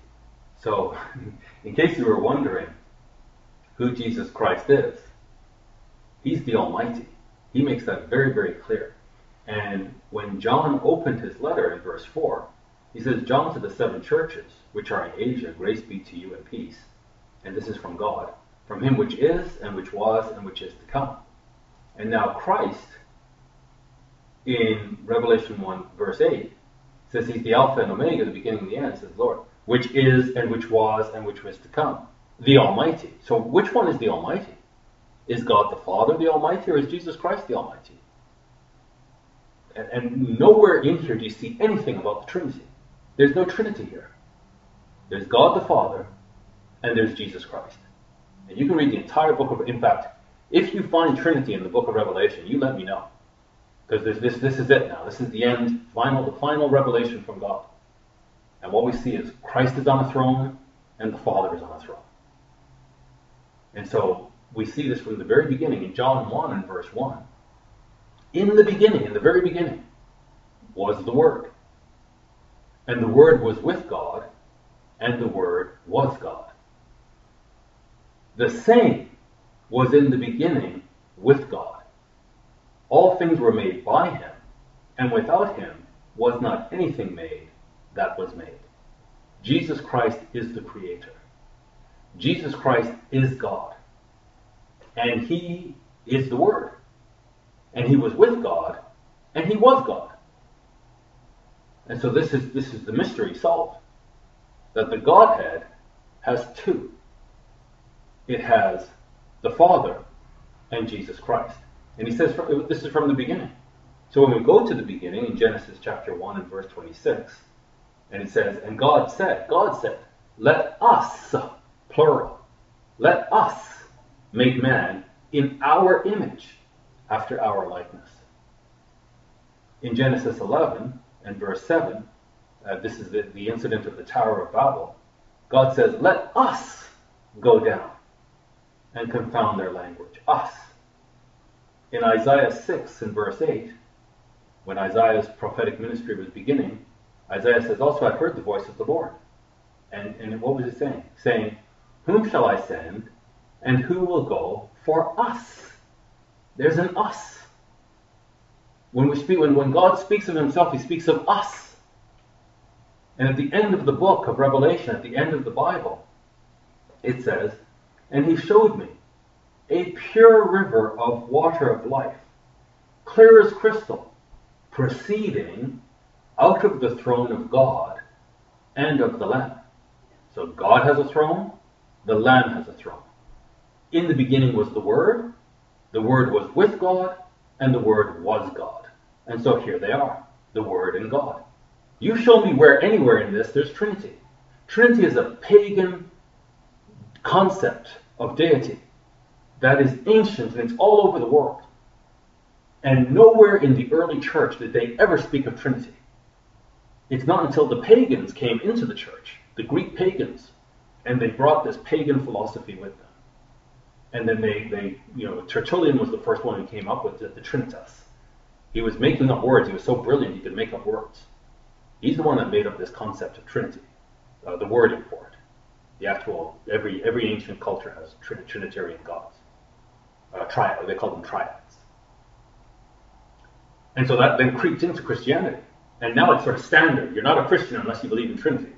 [SPEAKER 1] So, in case you were wondering who Jesus Christ is, He's the Almighty. He makes that very, very clear. And when John opened his letter in verse 4, he says, John to the seven churches, which are in Asia, grace be to you and peace. And this is from God, from him which is, and which was, and which is to come. And now Christ, in Revelation 1, verse 8, says he's the Alpha and Omega, the beginning and the end, says Lord which is and which was and which was to come. The Almighty. So which one is the Almighty? Is God the Father the Almighty or is Jesus Christ the Almighty? And, and nowhere in here do you see anything about the Trinity. There's no Trinity here. There's God the Father and there's Jesus Christ. And you can read the entire book of, in fact, if you find Trinity in the book of Revelation, you let me know. Because this, this is it now. This is the end, final, the final revelation from God. And what we see is Christ is on a throne and the Father is on a throne. And so we see this from the very beginning in John 1 and verse 1. In the beginning, in the very beginning, was the Word. And the Word was with God, and the Word was God. The same was in the beginning with God. All things were made by him, and without him was not anything made that was made. Jesus Christ is the creator. Jesus Christ is God. And he is the Word. And he was with God, and he was God. And so this is this is the mystery solved. That the Godhead has two. It has the Father and Jesus Christ. And he says this is from the beginning. So when we go to the beginning in Genesis chapter 1 and verse 26, and it says, And God said, God said, let us, plural, let us make man in our image, after our likeness. In Genesis 11 and verse 7, uh, this is the, the incident of the Tower of Babel, God says, Let us go down and confound their language. Us. In Isaiah 6 and verse 8, when Isaiah's prophetic ministry was beginning, Isaiah says, Also I heard the voice of the Lord. And, and what was he saying? Saying, Whom shall I send, and who will go for us? There's an us. When we speak, when, when God speaks of himself, he speaks of us. And at the end of the book of Revelation, at the end of the Bible, it says, And he showed me a pure river of water of life, clear as crystal, proceeding out of the throne of God and of the Lamb. So God has a throne, the Lamb has a throne. In the beginning was the Word, the Word was with God, and the Word was God. And so here they are, the Word and God. You show me where anywhere in this there's Trinity. Trinity is a pagan concept of deity that is ancient and it's all over the world. And nowhere in the early church did they ever speak of Trinity. It's not until the pagans came into the church, the Greek pagans, and they brought this pagan philosophy with them. And then they, they you know, Tertullian was the first one who came up with the, the Trinitas. He was making up words. He was so brilliant he could make up words. He's the one that made up this concept of Trinity, uh, the wording for it. The actual every every ancient culture has Trinitarian gods, uh, triad. They call them triads. And so that then creeps into Christianity. And now it's sort of standard. You're not a Christian unless you believe in Trinity.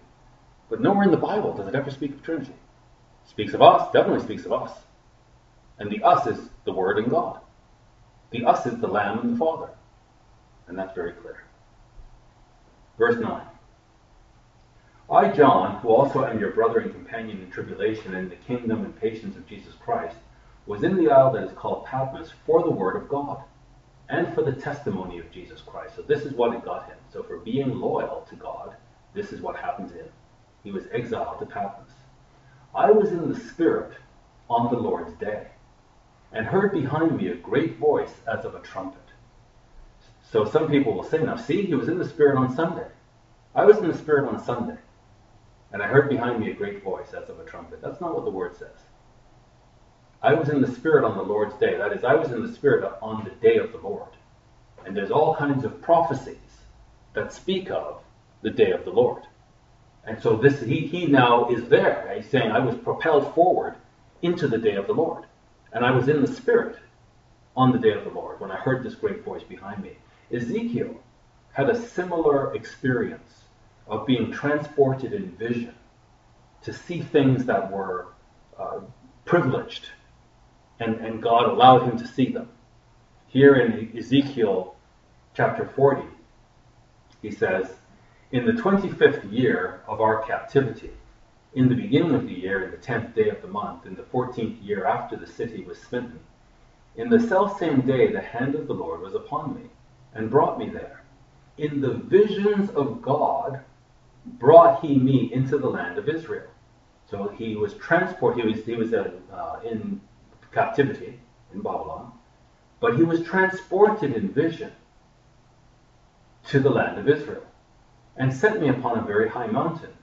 [SPEAKER 1] But nowhere in the Bible does it ever speak of Trinity. It speaks of us, definitely speaks of us. And the us is the Word and God. The us is the Lamb and the Father. And that's very clear. Verse 9. I, John, who also am your brother and companion in tribulation and in the kingdom and patience of Jesus Christ, was in the isle that is called Patmos for the word of God and for the testimony of Jesus Christ. So this is what it got him. So for being loyal to God, this is what happened to him. He was exiled to Patmos. I was in the Spirit on the Lord's day, and heard behind me a great voice as of a trumpet. So some people will say, now see, he was in the Spirit on Sunday. I was in the Spirit on Sunday, and I heard behind me a great voice as of a trumpet. That's not what the word says. I was in the Spirit on the Lord's day. That is, I was in the Spirit on the day of the Lord. And there's all kinds of prophecies that speak of the day of the Lord. And so this he, he now is there. He's saying, I was propelled forward into the day of the Lord. And I was in the Spirit on the day of the Lord when I heard this great voice behind me. Ezekiel had a similar experience of being transported in vision to see things that were uh, privileged, and, and God allowed him to see them. Here in Ezekiel chapter 40, he says, In the 25th year of our captivity, in the beginning of the year, in the tenth day of the month, in the fourteenth year after the city was smitten, in the selfsame day the hand of the Lord was upon me, and brought me there. In the visions of God brought he me into the land of Israel. So he was transported, he was, he was uh, uh, in captivity in Babylon, but he was transported in vision to the land of Israel and set me upon a very high mountain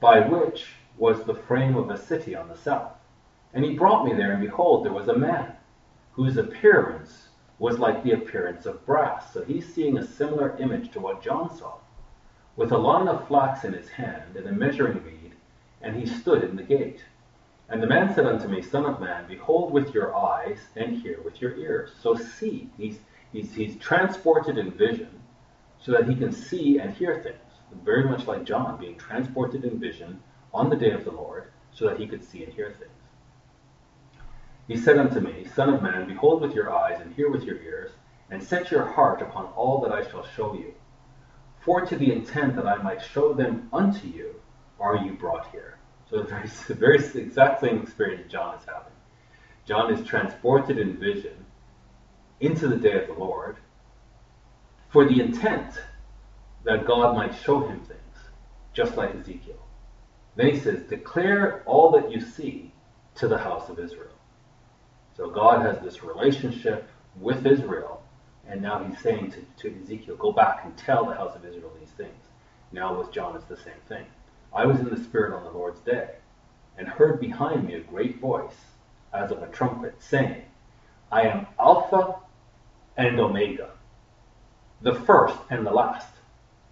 [SPEAKER 1] by which was the frame of a city on the south. And he brought me there, and behold, there was a man whose appearance was like the appearance of brass. So he's seeing a similar image to what John saw, with a line of flax in his hand and a measuring reed, and he stood in the gate. And the man said unto me, Son of man, behold with your eyes and hear with your ears. So see, he's, he's, he's transported in vision so that he can see and hear things very much like John being transported in vision on the day of the Lord, so that he could see and hear things. He said unto me, Son of man, behold with your eyes and hear with your ears, and set your heart upon all that I shall show you. For to the intent that I might show them unto you are you brought here. So the very, very exact same experience John is having. John is transported in vision into the day of the Lord for the intent that God might show him things, just like Ezekiel. Then he says, Declare all that you see to the house of Israel. So God has this relationship with Israel, and now he's saying to, to Ezekiel, Go back and tell the house of Israel these things. Now with John, it's the same thing. I was in the Spirit on the Lord's day, and heard behind me a great voice, as of a trumpet, saying, I am Alpha and Omega, the first and the last.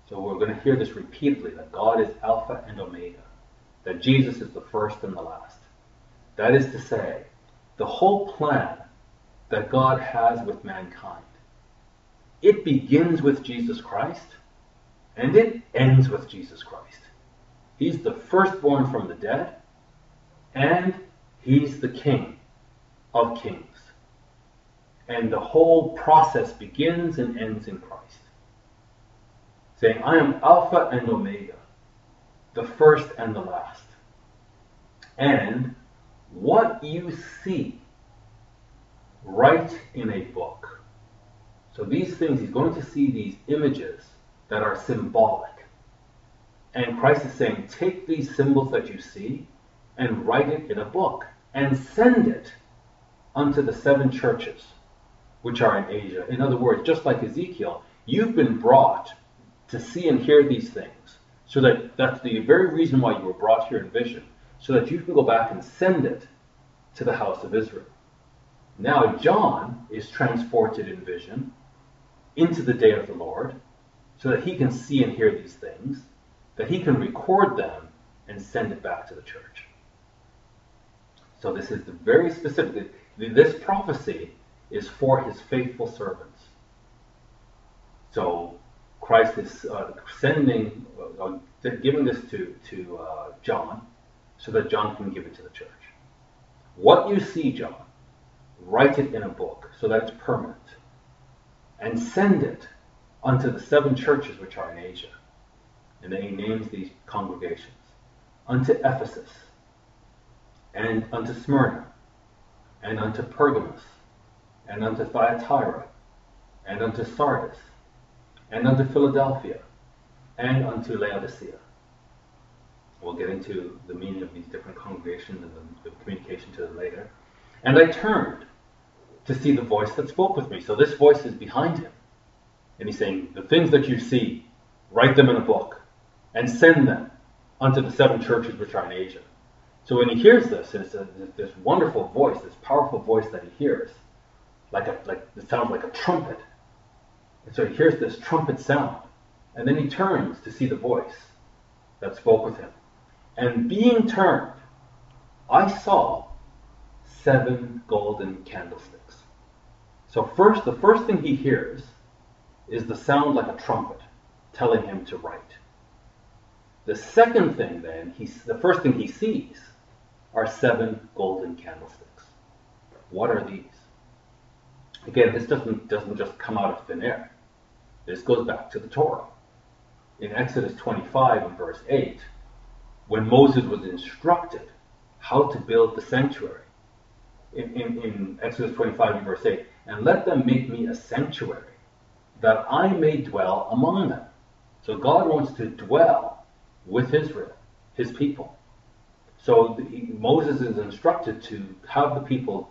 [SPEAKER 1] So we're going to hear this repeatedly that God is Alpha and Omega, that Jesus is the first and the last. That is to say, the whole plan that God has with mankind. It begins with Jesus Christ and it ends with Jesus Christ. He's the firstborn from the dead and he's the king of kings. And the whole process begins and ends in Christ. Saying, I am Alpha and Omega, the first and the last. And what you see, write in a book. So these things, he's going to see these images that are symbolic. And Christ is saying, take these symbols that you see and write it in a book and send it unto the seven churches which are in Asia. In other words, just like Ezekiel, you've been brought to see and hear these things. So that that's the very reason why you were brought here in vision, so that you can go back and send it to the house of Israel. Now John is transported in vision into the day of the Lord, so that he can see and hear these things, that he can record them and send it back to the church. So this is very specific. This prophecy is for his faithful servants. So Christ is uh, sending, uh, giving this to to uh, John, so that John can give it to the church. What you see, John, write it in a book so that it's permanent, and send it unto the seven churches which are in Asia. And then he names these congregations unto Ephesus, and unto Smyrna, and unto Pergamos, and unto Thyatira, and unto Sardis, and unto Philadelphia, and unto Laodicea. We'll get into the meaning of these different congregations and the, the communication to them later. And I turned to see the voice that spoke with me. So this voice is behind him. And he's saying, The things that you see, write them in a book and send them unto the seven churches which are in Asia. So when he hears this, it's a, this wonderful voice, this powerful voice that he hears, like a like it sounds like a trumpet. And so he hears this trumpet sound, and then he turns to see the voice that spoke with him. And being turned, I saw seven golden candlesticks. So first, the first thing he hears is the sound like a trumpet telling him to write. The second thing then, he, the first thing he sees are seven golden candlesticks. What are these? Again, this doesn't, doesn't just come out of thin air. This goes back to the Torah. In Exodus 25 and verse 8, when Moses was instructed how to build the sanctuary, in, in, in Exodus 25 verse 8, and let them make me a sanctuary, that I may dwell among them. So God wants to dwell with Israel, his people. So the, Moses is instructed to have the people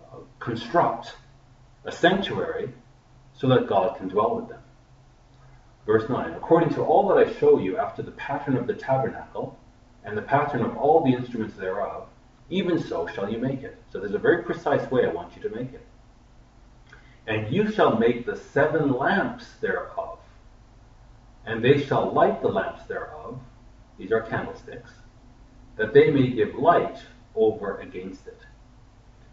[SPEAKER 1] uh, construct a sanctuary so that God can dwell with them. Verse 9 According to all that I show you after the pattern of the tabernacle and the pattern of all the instruments thereof, even so shall you make it. So there's a very precise way I want you to make it. And you shall make the seven lamps thereof, and they shall light the lamps thereof, these are candlesticks, that they may give light over against it.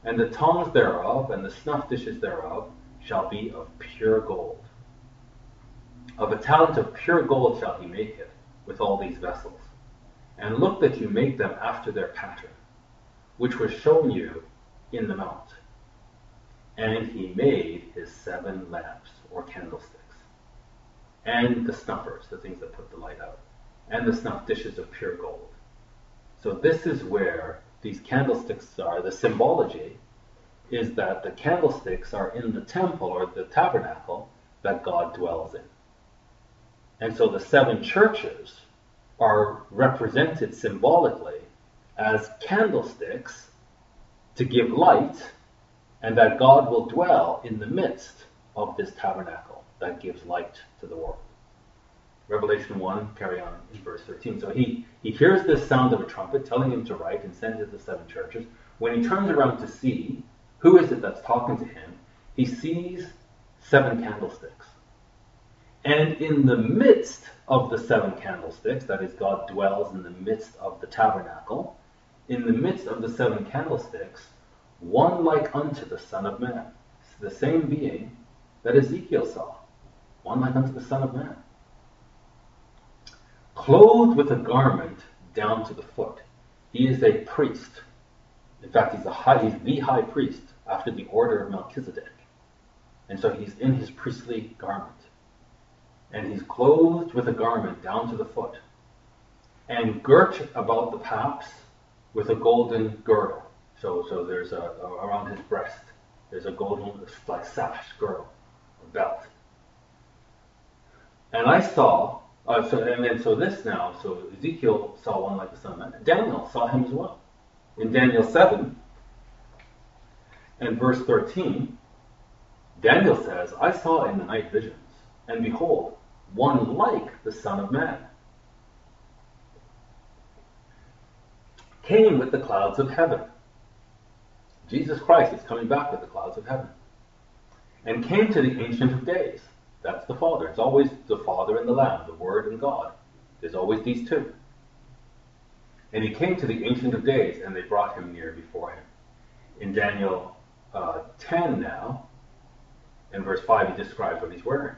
[SPEAKER 1] And the tongs thereof and the snuff dishes thereof shall be of pure gold. Of a talent of pure gold shall he make it with all these vessels. And look that you make them after their pattern, which was shown you in the mount. And he made his seven lamps or candlesticks, and the snuffers, the things that put the light out, and the snuff dishes of pure gold. So this is where these candlesticks are, the symbology is that the candlesticks are in the temple or the tabernacle that God dwells in. And so the seven churches are represented symbolically as candlesticks to give light, and that God will dwell in the midst of this tabernacle that gives light to the world. Revelation 1, carry on in verse 13. So he, he hears this sound of a trumpet telling him to write and send it to the seven churches. When he turns around to see who is it that's talking to him, he sees seven candlesticks. And in the midst of the seven candlesticks, that is, God dwells in the midst of the tabernacle, in the midst of the seven candlesticks, one like unto the Son of Man. It's the same being that Ezekiel saw, one like unto the Son of Man. Clothed with a garment down to the foot. He is a priest. In fact, he's, a high, he's the high priest after the order of Melchizedek. And so he's in his priestly garment. And he's clothed with a garment down to the foot, and girt about the paps with a golden girdle. So, so there's a, a around his breast, there's a golden like sash girdle, belt. And I saw, uh, so and then so this now, so Ezekiel saw one like the Son of Man. Daniel saw him as well. In Daniel seven and verse thirteen, Daniel says, "I saw in the night visions, and behold, one like the Son of Man." came with the clouds of heaven. Jesus Christ is coming back with the clouds of heaven. And came to the Ancient of Days. That's the Father. It's always the Father and the Lamb, the Word and God. There's always these two. And he came to the Ancient of Days, and they brought him near before him. In Daniel uh, 10 now, in verse 5, he describes what he's wearing.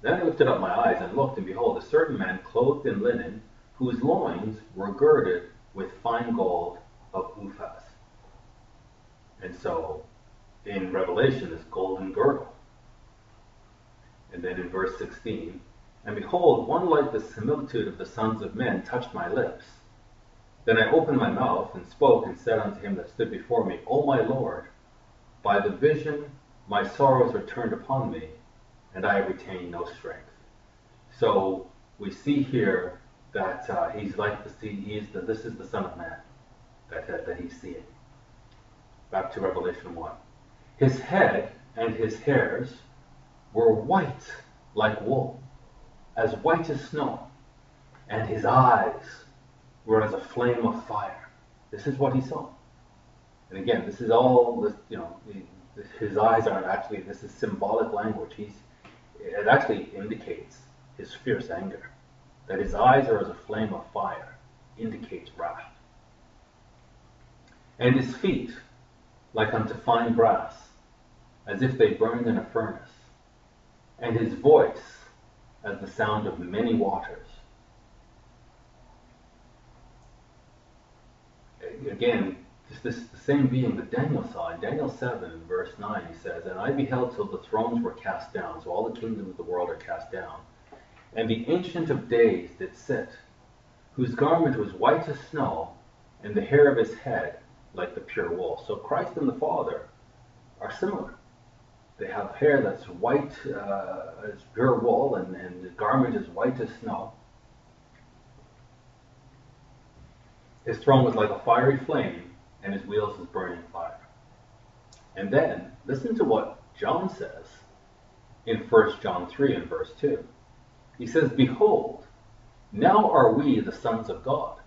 [SPEAKER 1] Then I lifted up my eyes and looked, and behold, a certain man clothed in linen, whose loins were girded with fine gold of Uphaz. And so in Revelation, this golden girdle. And then in verse 16, and behold, one like the similitude of the sons of men touched my lips. Then I opened my mouth and spoke and said unto him that stood before me, O my Lord, by the vision my sorrows are turned upon me, and I retain no strength. So we see here that uh, he's like the see, he is the, this is the Son of Man that, that, that he's seeing. Back to Revelation 1. His head and his hairs were white like wool, as white as snow, and his eyes were as a flame of fire. This is what he saw. And again, this is all, this, you know, his eyes aren't actually, this is symbolic language. He's, it actually indicates his fierce anger that his eyes are as a flame of fire, indicates wrath. And his feet, like unto fine brass, as if they burned in a furnace, and his voice as the sound of many waters. Again, just this the same being that Daniel saw in Daniel 7, verse 9, he says, And I beheld till the thrones were cast down, so all the kingdoms of the world are cast down and the Ancient of Days did sit, whose garment was white as snow, and the hair of his head like the pure wool. So Christ and the Father are similar. They have hair that's white uh, as pure wool, and, and the garment is white as snow. His throne was like a fiery flame, and his wheels as burning fire. And then, listen to what John says in 1 John 3 and verse 2. He says, Behold, now are we the sons of God.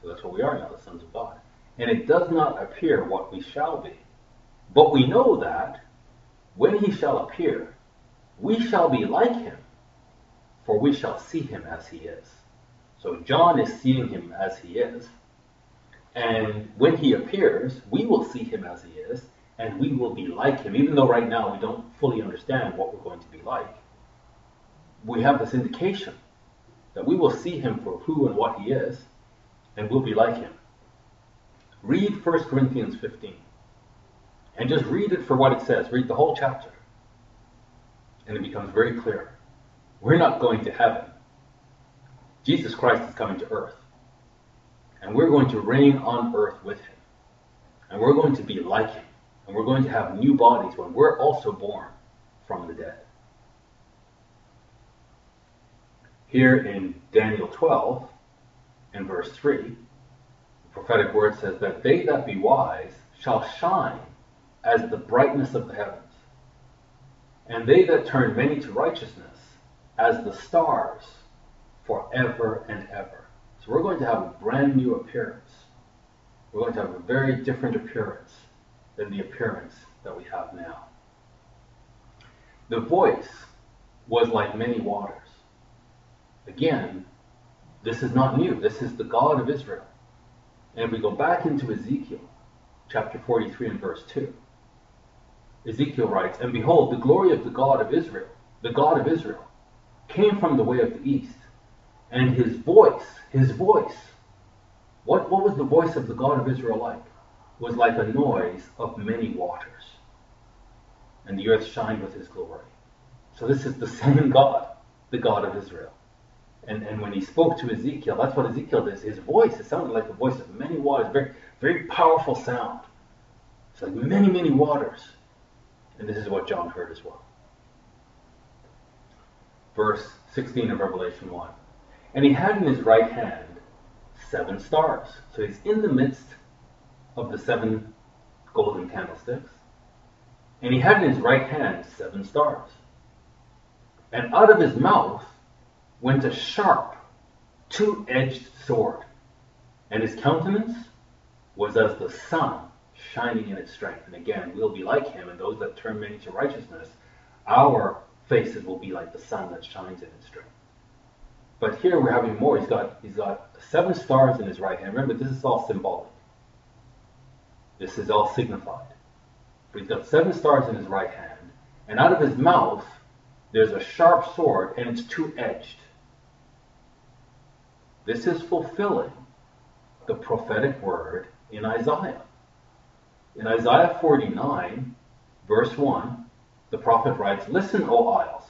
[SPEAKER 1] So that's what we are now, the sons of God. And it does not appear what we shall be. But we know that when he shall appear, we shall be like him, for we shall see him as he is. So John is seeing him as he is. And when he appears, we will see him as he is, and we will be like him, even though right now we don't fully understand what we're going to be like we have this indication that we will see him for who and what he is, and we'll be like him. Read 1 Corinthians 15. And just read it for what it says. Read the whole chapter. And it becomes very clear. We're not going to heaven. Jesus Christ is coming to earth. And we're going to reign on earth with him. And we're going to be like him. And we're going to have new bodies when we're also born from the dead. Here in Daniel 12, in verse 3, the prophetic word says that they that be wise shall shine as the brightness of the heavens, and they that turn many to righteousness as the stars forever and ever. So we're going to have a brand new appearance. We're going to have a very different appearance than the appearance that we have now. The voice was like many waters. Again, this is not new. This is the God of Israel. And if we go back into Ezekiel, chapter 43 and verse 2, Ezekiel writes, And behold, the glory of the God of Israel, the God of Israel, came from the way of the east, and his voice, his voice, what, what was the voice of the God of Israel like? Was like a noise of many waters. And the earth shined with his glory. So this is the same God, the God of Israel. And, and when he spoke to Ezekiel, that's what Ezekiel does. His voice, it sounded like the voice of many waters, very, very powerful sound. It's like many, many waters. And this is what John heard as well. Verse 16 of Revelation 1. And he had in his right hand seven stars. So he's in the midst of the seven golden candlesticks. And he had in his right hand seven stars. And out of his mouth went a sharp, two edged sword. And his countenance was as the sun shining in its strength. And again, we'll be like him, and those that turn many to righteousness, our faces will be like the sun that shines in its strength. But here we're having more. He's got he's got seven stars in his right hand. Remember, this is all symbolic. This is all signified. But he's got seven stars in his right hand, and out of his mouth there's a sharp sword, and it's two-edged. This is fulfilling the prophetic word in Isaiah. In Isaiah 49, verse 1, the prophet writes, Listen, O isles,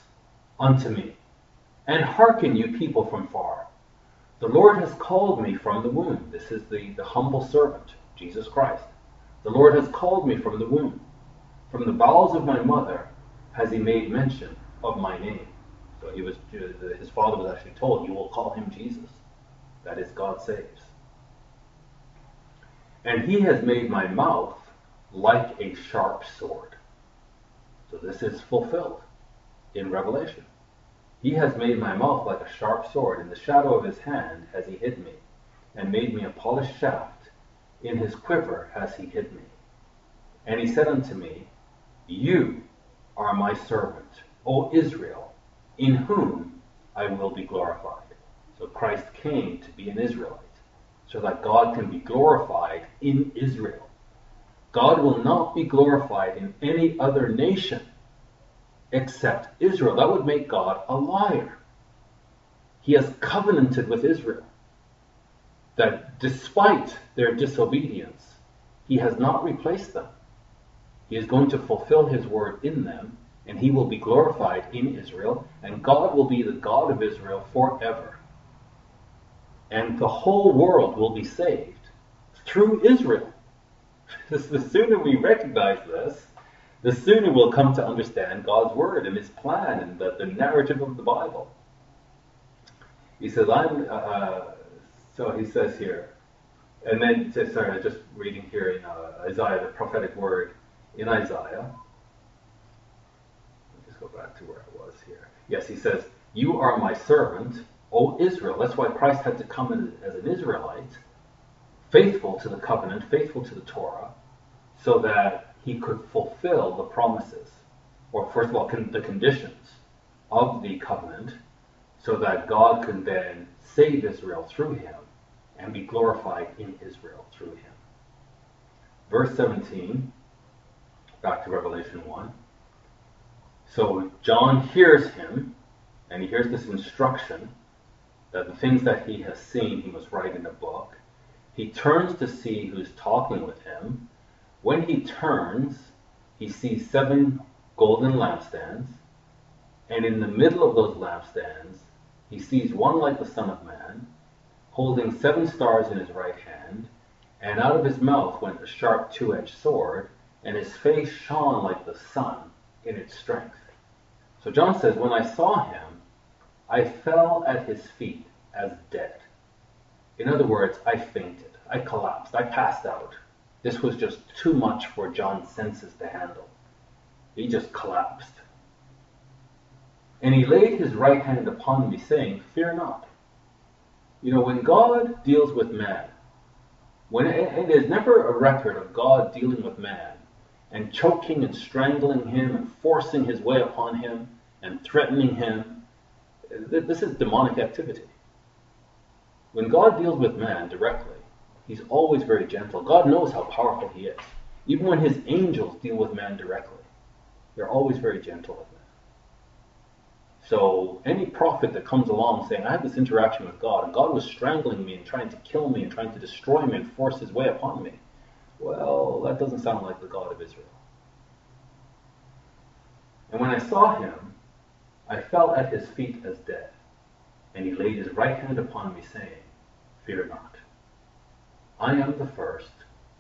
[SPEAKER 1] unto me and hearken, you people from far. The Lord has called me from the womb. This is the, the humble servant, Jesus Christ. The Lord has called me from the womb. From the bowels of my mother has he made mention of my name. So he was uh, his father was actually told, You will call him Jesus. That is God saves. And he has made my mouth like a sharp sword. So this is fulfilled in Revelation. He has made my mouth like a sharp sword. In the shadow of his hand has he hid me, and made me a polished shaft. In his quiver has he hid me. And he said unto me, You are my servant, O Israel, in whom I will be glorified. So Christ came to be an Israelite, so that God can be glorified in Israel. God will not be glorified in any other nation except Israel. That would make God a liar. He has covenanted with Israel that despite their disobedience, he has not replaced them. He is going to fulfill his word in them, and he will be glorified in Israel, and God will be the God of Israel forever. And the whole world will be saved through Israel. the sooner we recognize this, the sooner we'll come to understand God's word and his plan and the, the narrative of the Bible. He says, I'm, uh, uh so he says here, and then, sorry, I'm just reading here in uh, Isaiah, the prophetic word in Isaiah. Let me just go back to where I was here. Yes, he says, You are my servant, O Israel. That's why Christ had to come as, as an Israelite, faithful to the covenant, faithful to the Torah, so that he could fulfill the promises, or first of all, con- the conditions of the covenant, so that God can then save Israel through him and be glorified in Israel through him. Verse 17, back to Revelation 1. So John hears him, and he hears this instruction that the things that he has seen he must write in a book. He turns to see who's talking with him, when he turns, he sees seven golden lampstands, and in the middle of those lampstands, he sees one like the Son of Man, holding seven stars in his right hand, and out of his mouth went a sharp two edged sword, and his face shone like the sun in its strength. So John says, When I saw him, I fell at his feet as dead. In other words, I fainted. I collapsed. I passed out. This was just too much for John's senses to handle. He just collapsed. And he laid his right hand upon me, saying, Fear not. You know, when God deals with man, when and there's never a record of God dealing with man and choking and strangling him and forcing his way upon him and threatening him. This is demonic activity. When God deals with man directly, he's always very gentle. God knows how powerful he is. Even when his angels deal with man directly, they're always very gentle with man. So any prophet that comes along saying, I had this interaction with God, and God was strangling me and trying to kill me and trying to destroy me and force his way upon me, well, that doesn't sound like the God of Israel. And when I saw him, I fell at his feet as dead. And he laid his right hand upon me, saying, Fear not. I am the first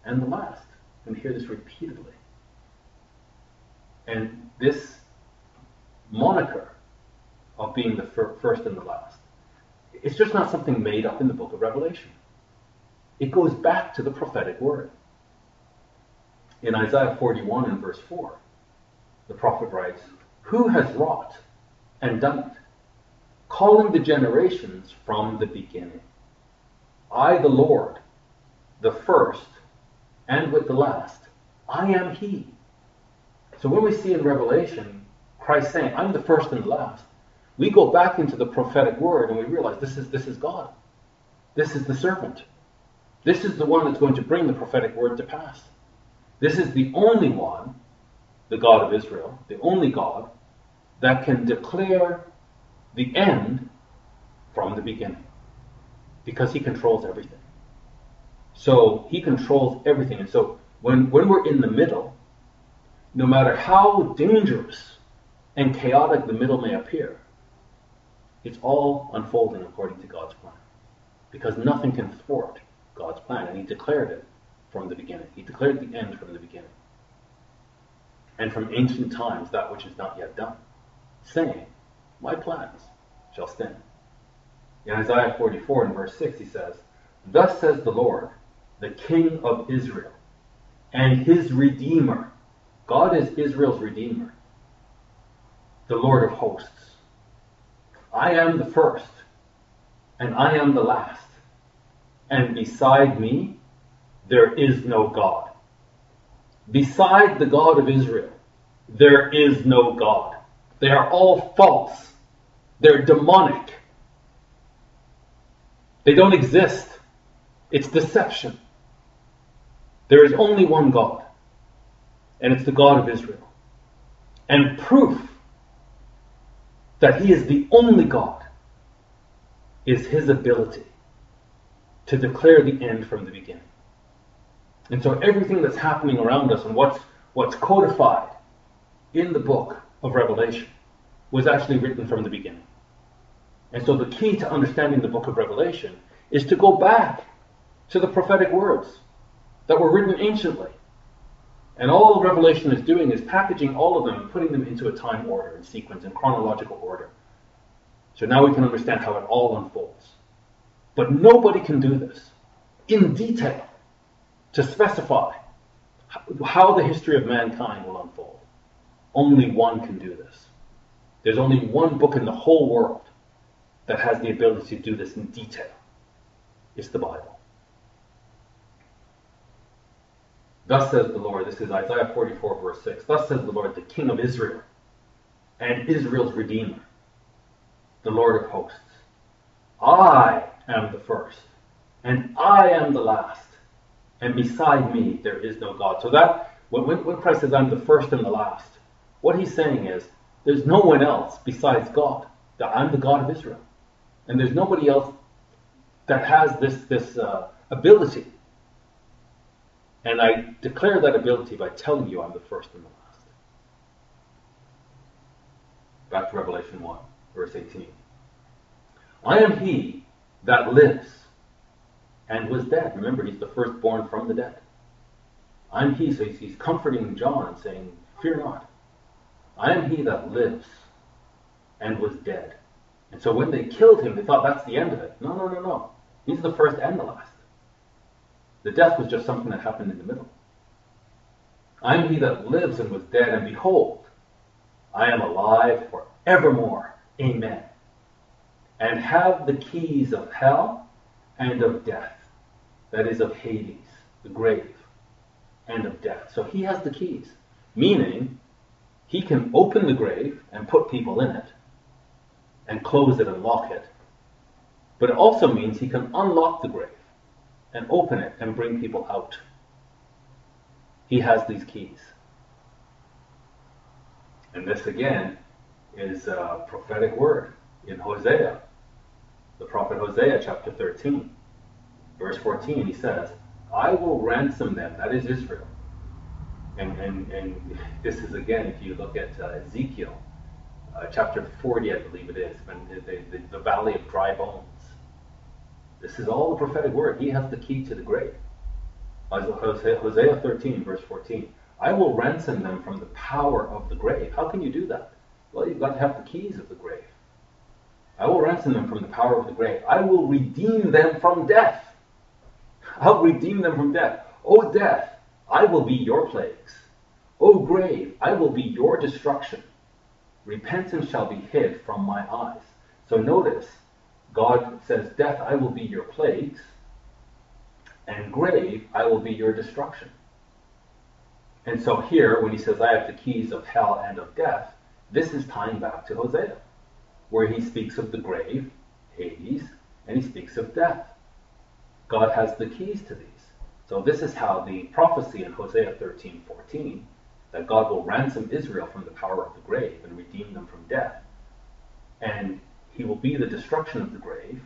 [SPEAKER 1] and the last. And hear this repeatedly. And this moniker of being the first and the last, it's just not something made up in the book of Revelation. It goes back to the prophetic word. In Isaiah 41 and verse 4, the prophet writes, Who has wrought and done it, calling the generations from the beginning? I, the Lord, the first, and with the last, I am He. So when we see in Revelation Christ saying, I'm the first and the last, we go back into the prophetic word and we realize this is this is God. This is the servant. This is the one that's going to bring the prophetic word to pass. This is the only one, the God of Israel, the only God, that can declare the end from the beginning. Because he controls everything. So he controls everything. And so when, when we're in the middle, no matter how dangerous and chaotic the middle may appear, it's all unfolding according to God's plan. Because nothing can thwart God's plan. And he declared it from the beginning. He declared the end from the beginning. And from ancient times that which is not yet done, saying, My plans shall stand. In Isaiah 44 and verse 6 he says, Thus says the Lord, the King of Israel, and his Redeemer. God is Israel's Redeemer, the Lord of hosts. I am the first, and I am the last, and beside me there is no God. Beside the God of Israel, there is no God. They are all false. They're demonic. They don't exist. It's deception. There is only one God, and it's the God of Israel. And proof that He is the only God is His ability to declare the end from the beginning. And so everything that's happening around us and what's, what's codified in the book of Revelation was actually written from the beginning. And so the key to understanding the book of Revelation is to go back to the prophetic words that were written anciently. And all Revelation is doing is packaging all of them and putting them into a time order and sequence in chronological order. So now we can understand how it all unfolds. But nobody can do this in detail to specify how the history of mankind will unfold. Only one can do this. There's only one book in the whole world that has the ability to do this in detail. It's the Bible. Thus says the Lord, this is Isaiah 44, verse 6. Thus says the Lord, the King of Israel and Israel's Redeemer, the Lord of hosts. I am the first, and I am the last and beside me there is no God. So that when, when Christ says, I'm the first and the last, what he's saying is, there's no one else besides God. That I'm the God of Israel. And there's nobody else that has this, this uh, ability. And I declare that ability by telling you I'm the first and the last. Back to Revelation 1, verse 18. I am he that lives and was dead. Remember, he's the firstborn from the dead. I'm he. So he's, comforting John, and saying, Fear not. I am he that lives and was dead. And so when they killed him, they thought that's the end of it. No, no, no, no. He's the first and the last. The death was just something that happened in the middle. I am he that lives and was dead, and behold, I am alive for evermore. Amen. And have the keys of hell and of death. That is, of Hades, the grave, and of death. So he has the keys, meaning he can open the grave and put people in it, and close it and lock it. But it also means he can unlock the grave and open it and bring people out. He has these keys. And this again is a prophetic word in Hosea, the prophet Hosea, chapter 13, verse 14. He says, I will ransom them, that is Israel. And, and, and this is again, if you look at uh, Ezekiel, uh, chapter 40, I believe it is, when the, the, the valley of dry bones. This is all the prophetic word. He has the key to the grave. Hosea 13, verse 14. I will ransom them from the power of the grave. How can you do that? Well, you've got to have the keys of the grave. I will ransom them from the power of the grave. I will redeem them from death. I'll redeem them from death. O death, I will be your plagues. O grave, I will be your destruction. Repentance shall be hid from my eyes. So notice, God says, Death, I will be your plagues, and grave, I will be your destruction. And so here, when he says, I have the keys of hell and of death, this is tying back to Hosea, where he speaks of the grave, Hades, and he speaks of death. God has the keys to these. So this is how the prophecy in Hosea 13, 14, that God will ransom Israel from the power of the grave and redeem them from death. And he will be the destruction of the grave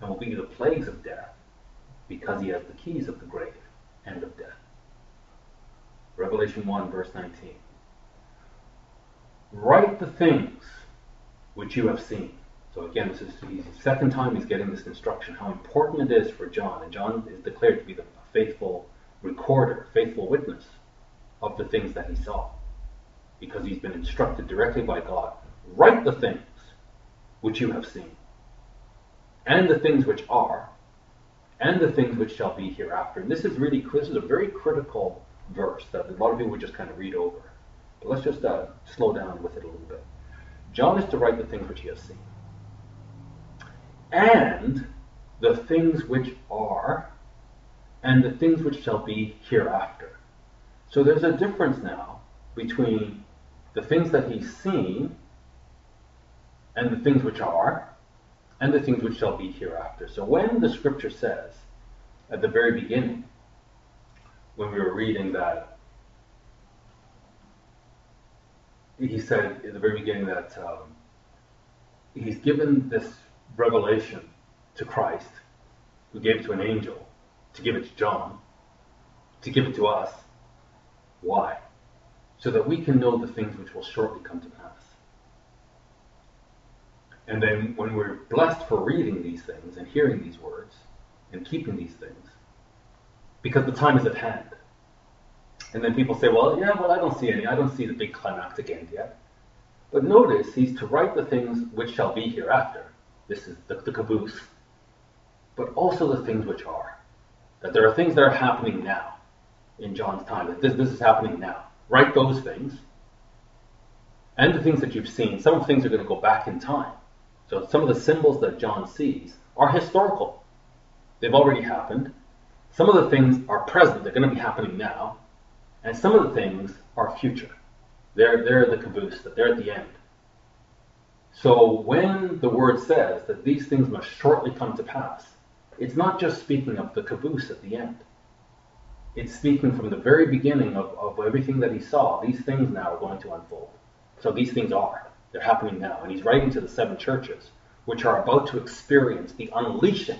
[SPEAKER 1] and will be the plagues of death because he has the keys of the grave and of death. Revelation 1, verse 19. Write the things which you have seen. So again, this is the second time he's getting this instruction, how important it is for John. And John is declared to be the faithful recorder, faithful witness of the things that he saw. Because he's been instructed directly by God. Write the things which you have seen, and the things which are, and the things which shall be hereafter. And this is really this is a very critical verse that a lot of people would just kind of read over. But let's just uh, slow down with it a little bit. John is to write the things which he has seen, and the things which are, and the things which shall be hereafter. So there's a difference now between the things that he's seen and the things which are, and the things which shall be hereafter. So when the scripture says at the very beginning, when we were reading that, he said at the very beginning that um, he's given this revelation to Christ, who gave it to an angel, to give it to John, to give it to us. Why? So that we can know the things which will shortly come to pass. And then when we're blessed for reading these things and hearing these words and keeping these things, because the time is at hand. And then people say, well, yeah, well, I don't see any. I don't see the big climactic end yet. But notice he's to write the things which shall be hereafter. This is the, the caboose. But also the things which are. That there are things that are happening now in John's time. That this, this is happening now. Write those things. And the things that you've seen. Some of the things are going to go back in time. So some of the symbols that John sees are historical. They've already happened. Some of the things are present. They're going to be happening now. And some of the things are future. They're, they're the caboose, that they're at the end. So when the word says that these things must shortly come to pass, it's not just speaking of the caboose at the end. It's speaking from the very beginning of, of everything that he saw. These things now are going to unfold. So these things are. They're happening now. And he's writing to the seven churches, which are about to experience the unleashing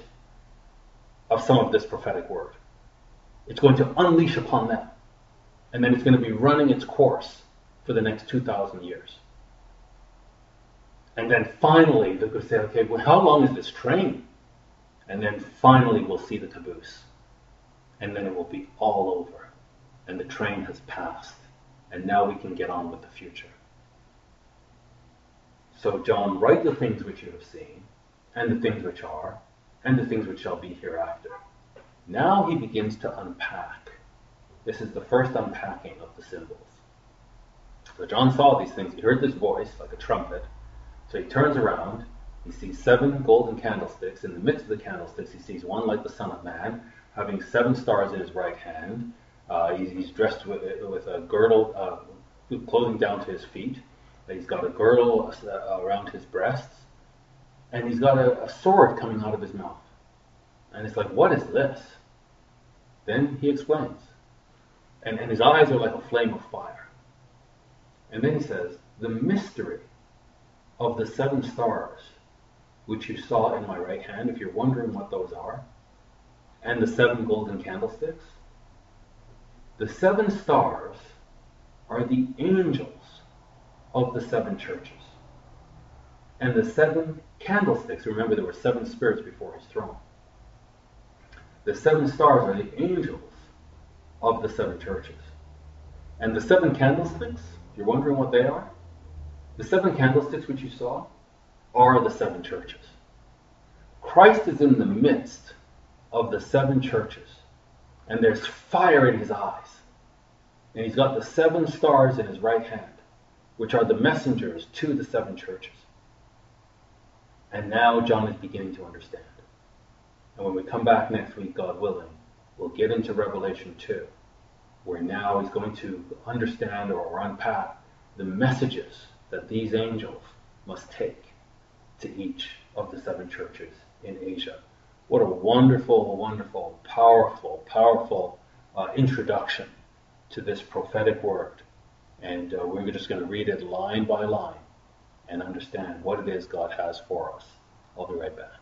[SPEAKER 1] of some of this prophetic word. It's going to unleash upon them. And then it's going to be running its course for the next 2,000 years. And then finally, they could say, okay, well, how long is this train? And then finally, we'll see the caboose. And then it will be all over. and the train has passed, and now we can get on with the future. So, John, write the things which you have seen, and the things which are, and the things which shall be hereafter. Now he begins to unpack. This is the first unpacking of the symbols. So John saw these things. He heard this voice like a trumpet. So he turns around. He sees seven golden candlesticks. In the midst of the candlesticks, he sees one like the Son of Man, having seven stars in his right hand. Uh, he's, he's, dressed with, with a girdle, uh, clothing down to his feet. He's got a girdle around his breasts, and he's got a, a sword coming out of his mouth. And it's like, what is this? Then he explains. And, and his eyes are like a flame of fire. And then he says, the mystery of the seven stars, which you saw in my right hand, if you're wondering what those are, and the seven golden candlesticks, the seven stars are the angels of the seven churches. And the seven candlesticks, remember there were seven spirits before his throne. The seven stars are the angels of the seven churches. And the seven candlesticks, if you're wondering what they are? The seven candlesticks which you saw are the seven churches. Christ is in the midst of the seven churches, and there's fire in his eyes. And he's got the seven stars in his right hand which are the messengers to the seven churches. And now John is beginning to understand. And when we come back next week, God willing, we'll get into Revelation 2, where now he's going to understand or unpack the messages that these angels must take to each of the seven churches in Asia. What a wonderful, wonderful, powerful, powerful uh, introduction to this prophetic word and uh, we're just going to read it line by line and understand what it is God has for us. I'll be right back.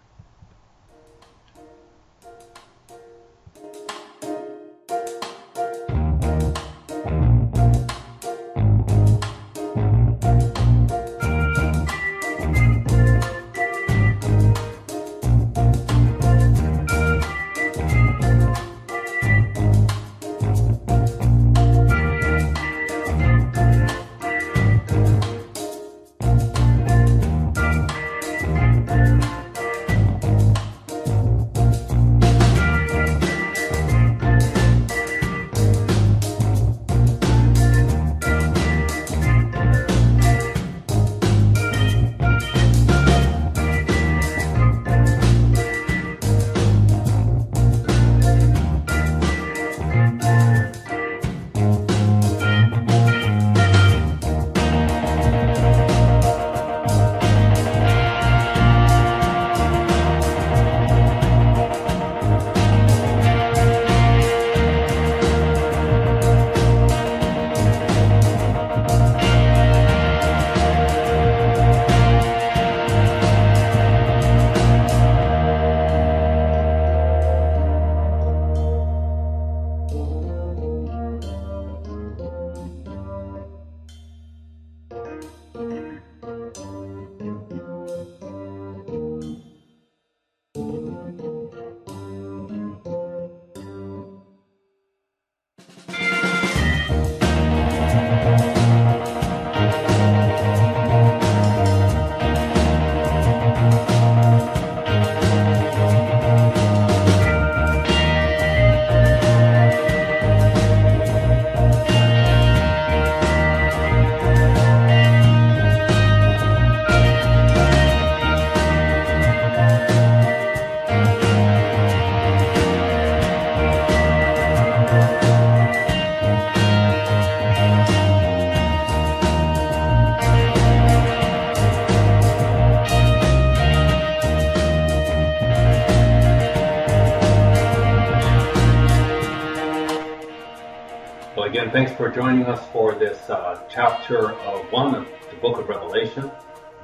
[SPEAKER 1] For joining us for this uh, chapter of one of the book of Revelation.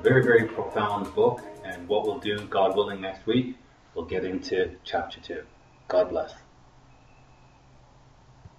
[SPEAKER 1] Very, very profound book. And what we'll do, God willing, next week, we'll get into chapter two. God bless.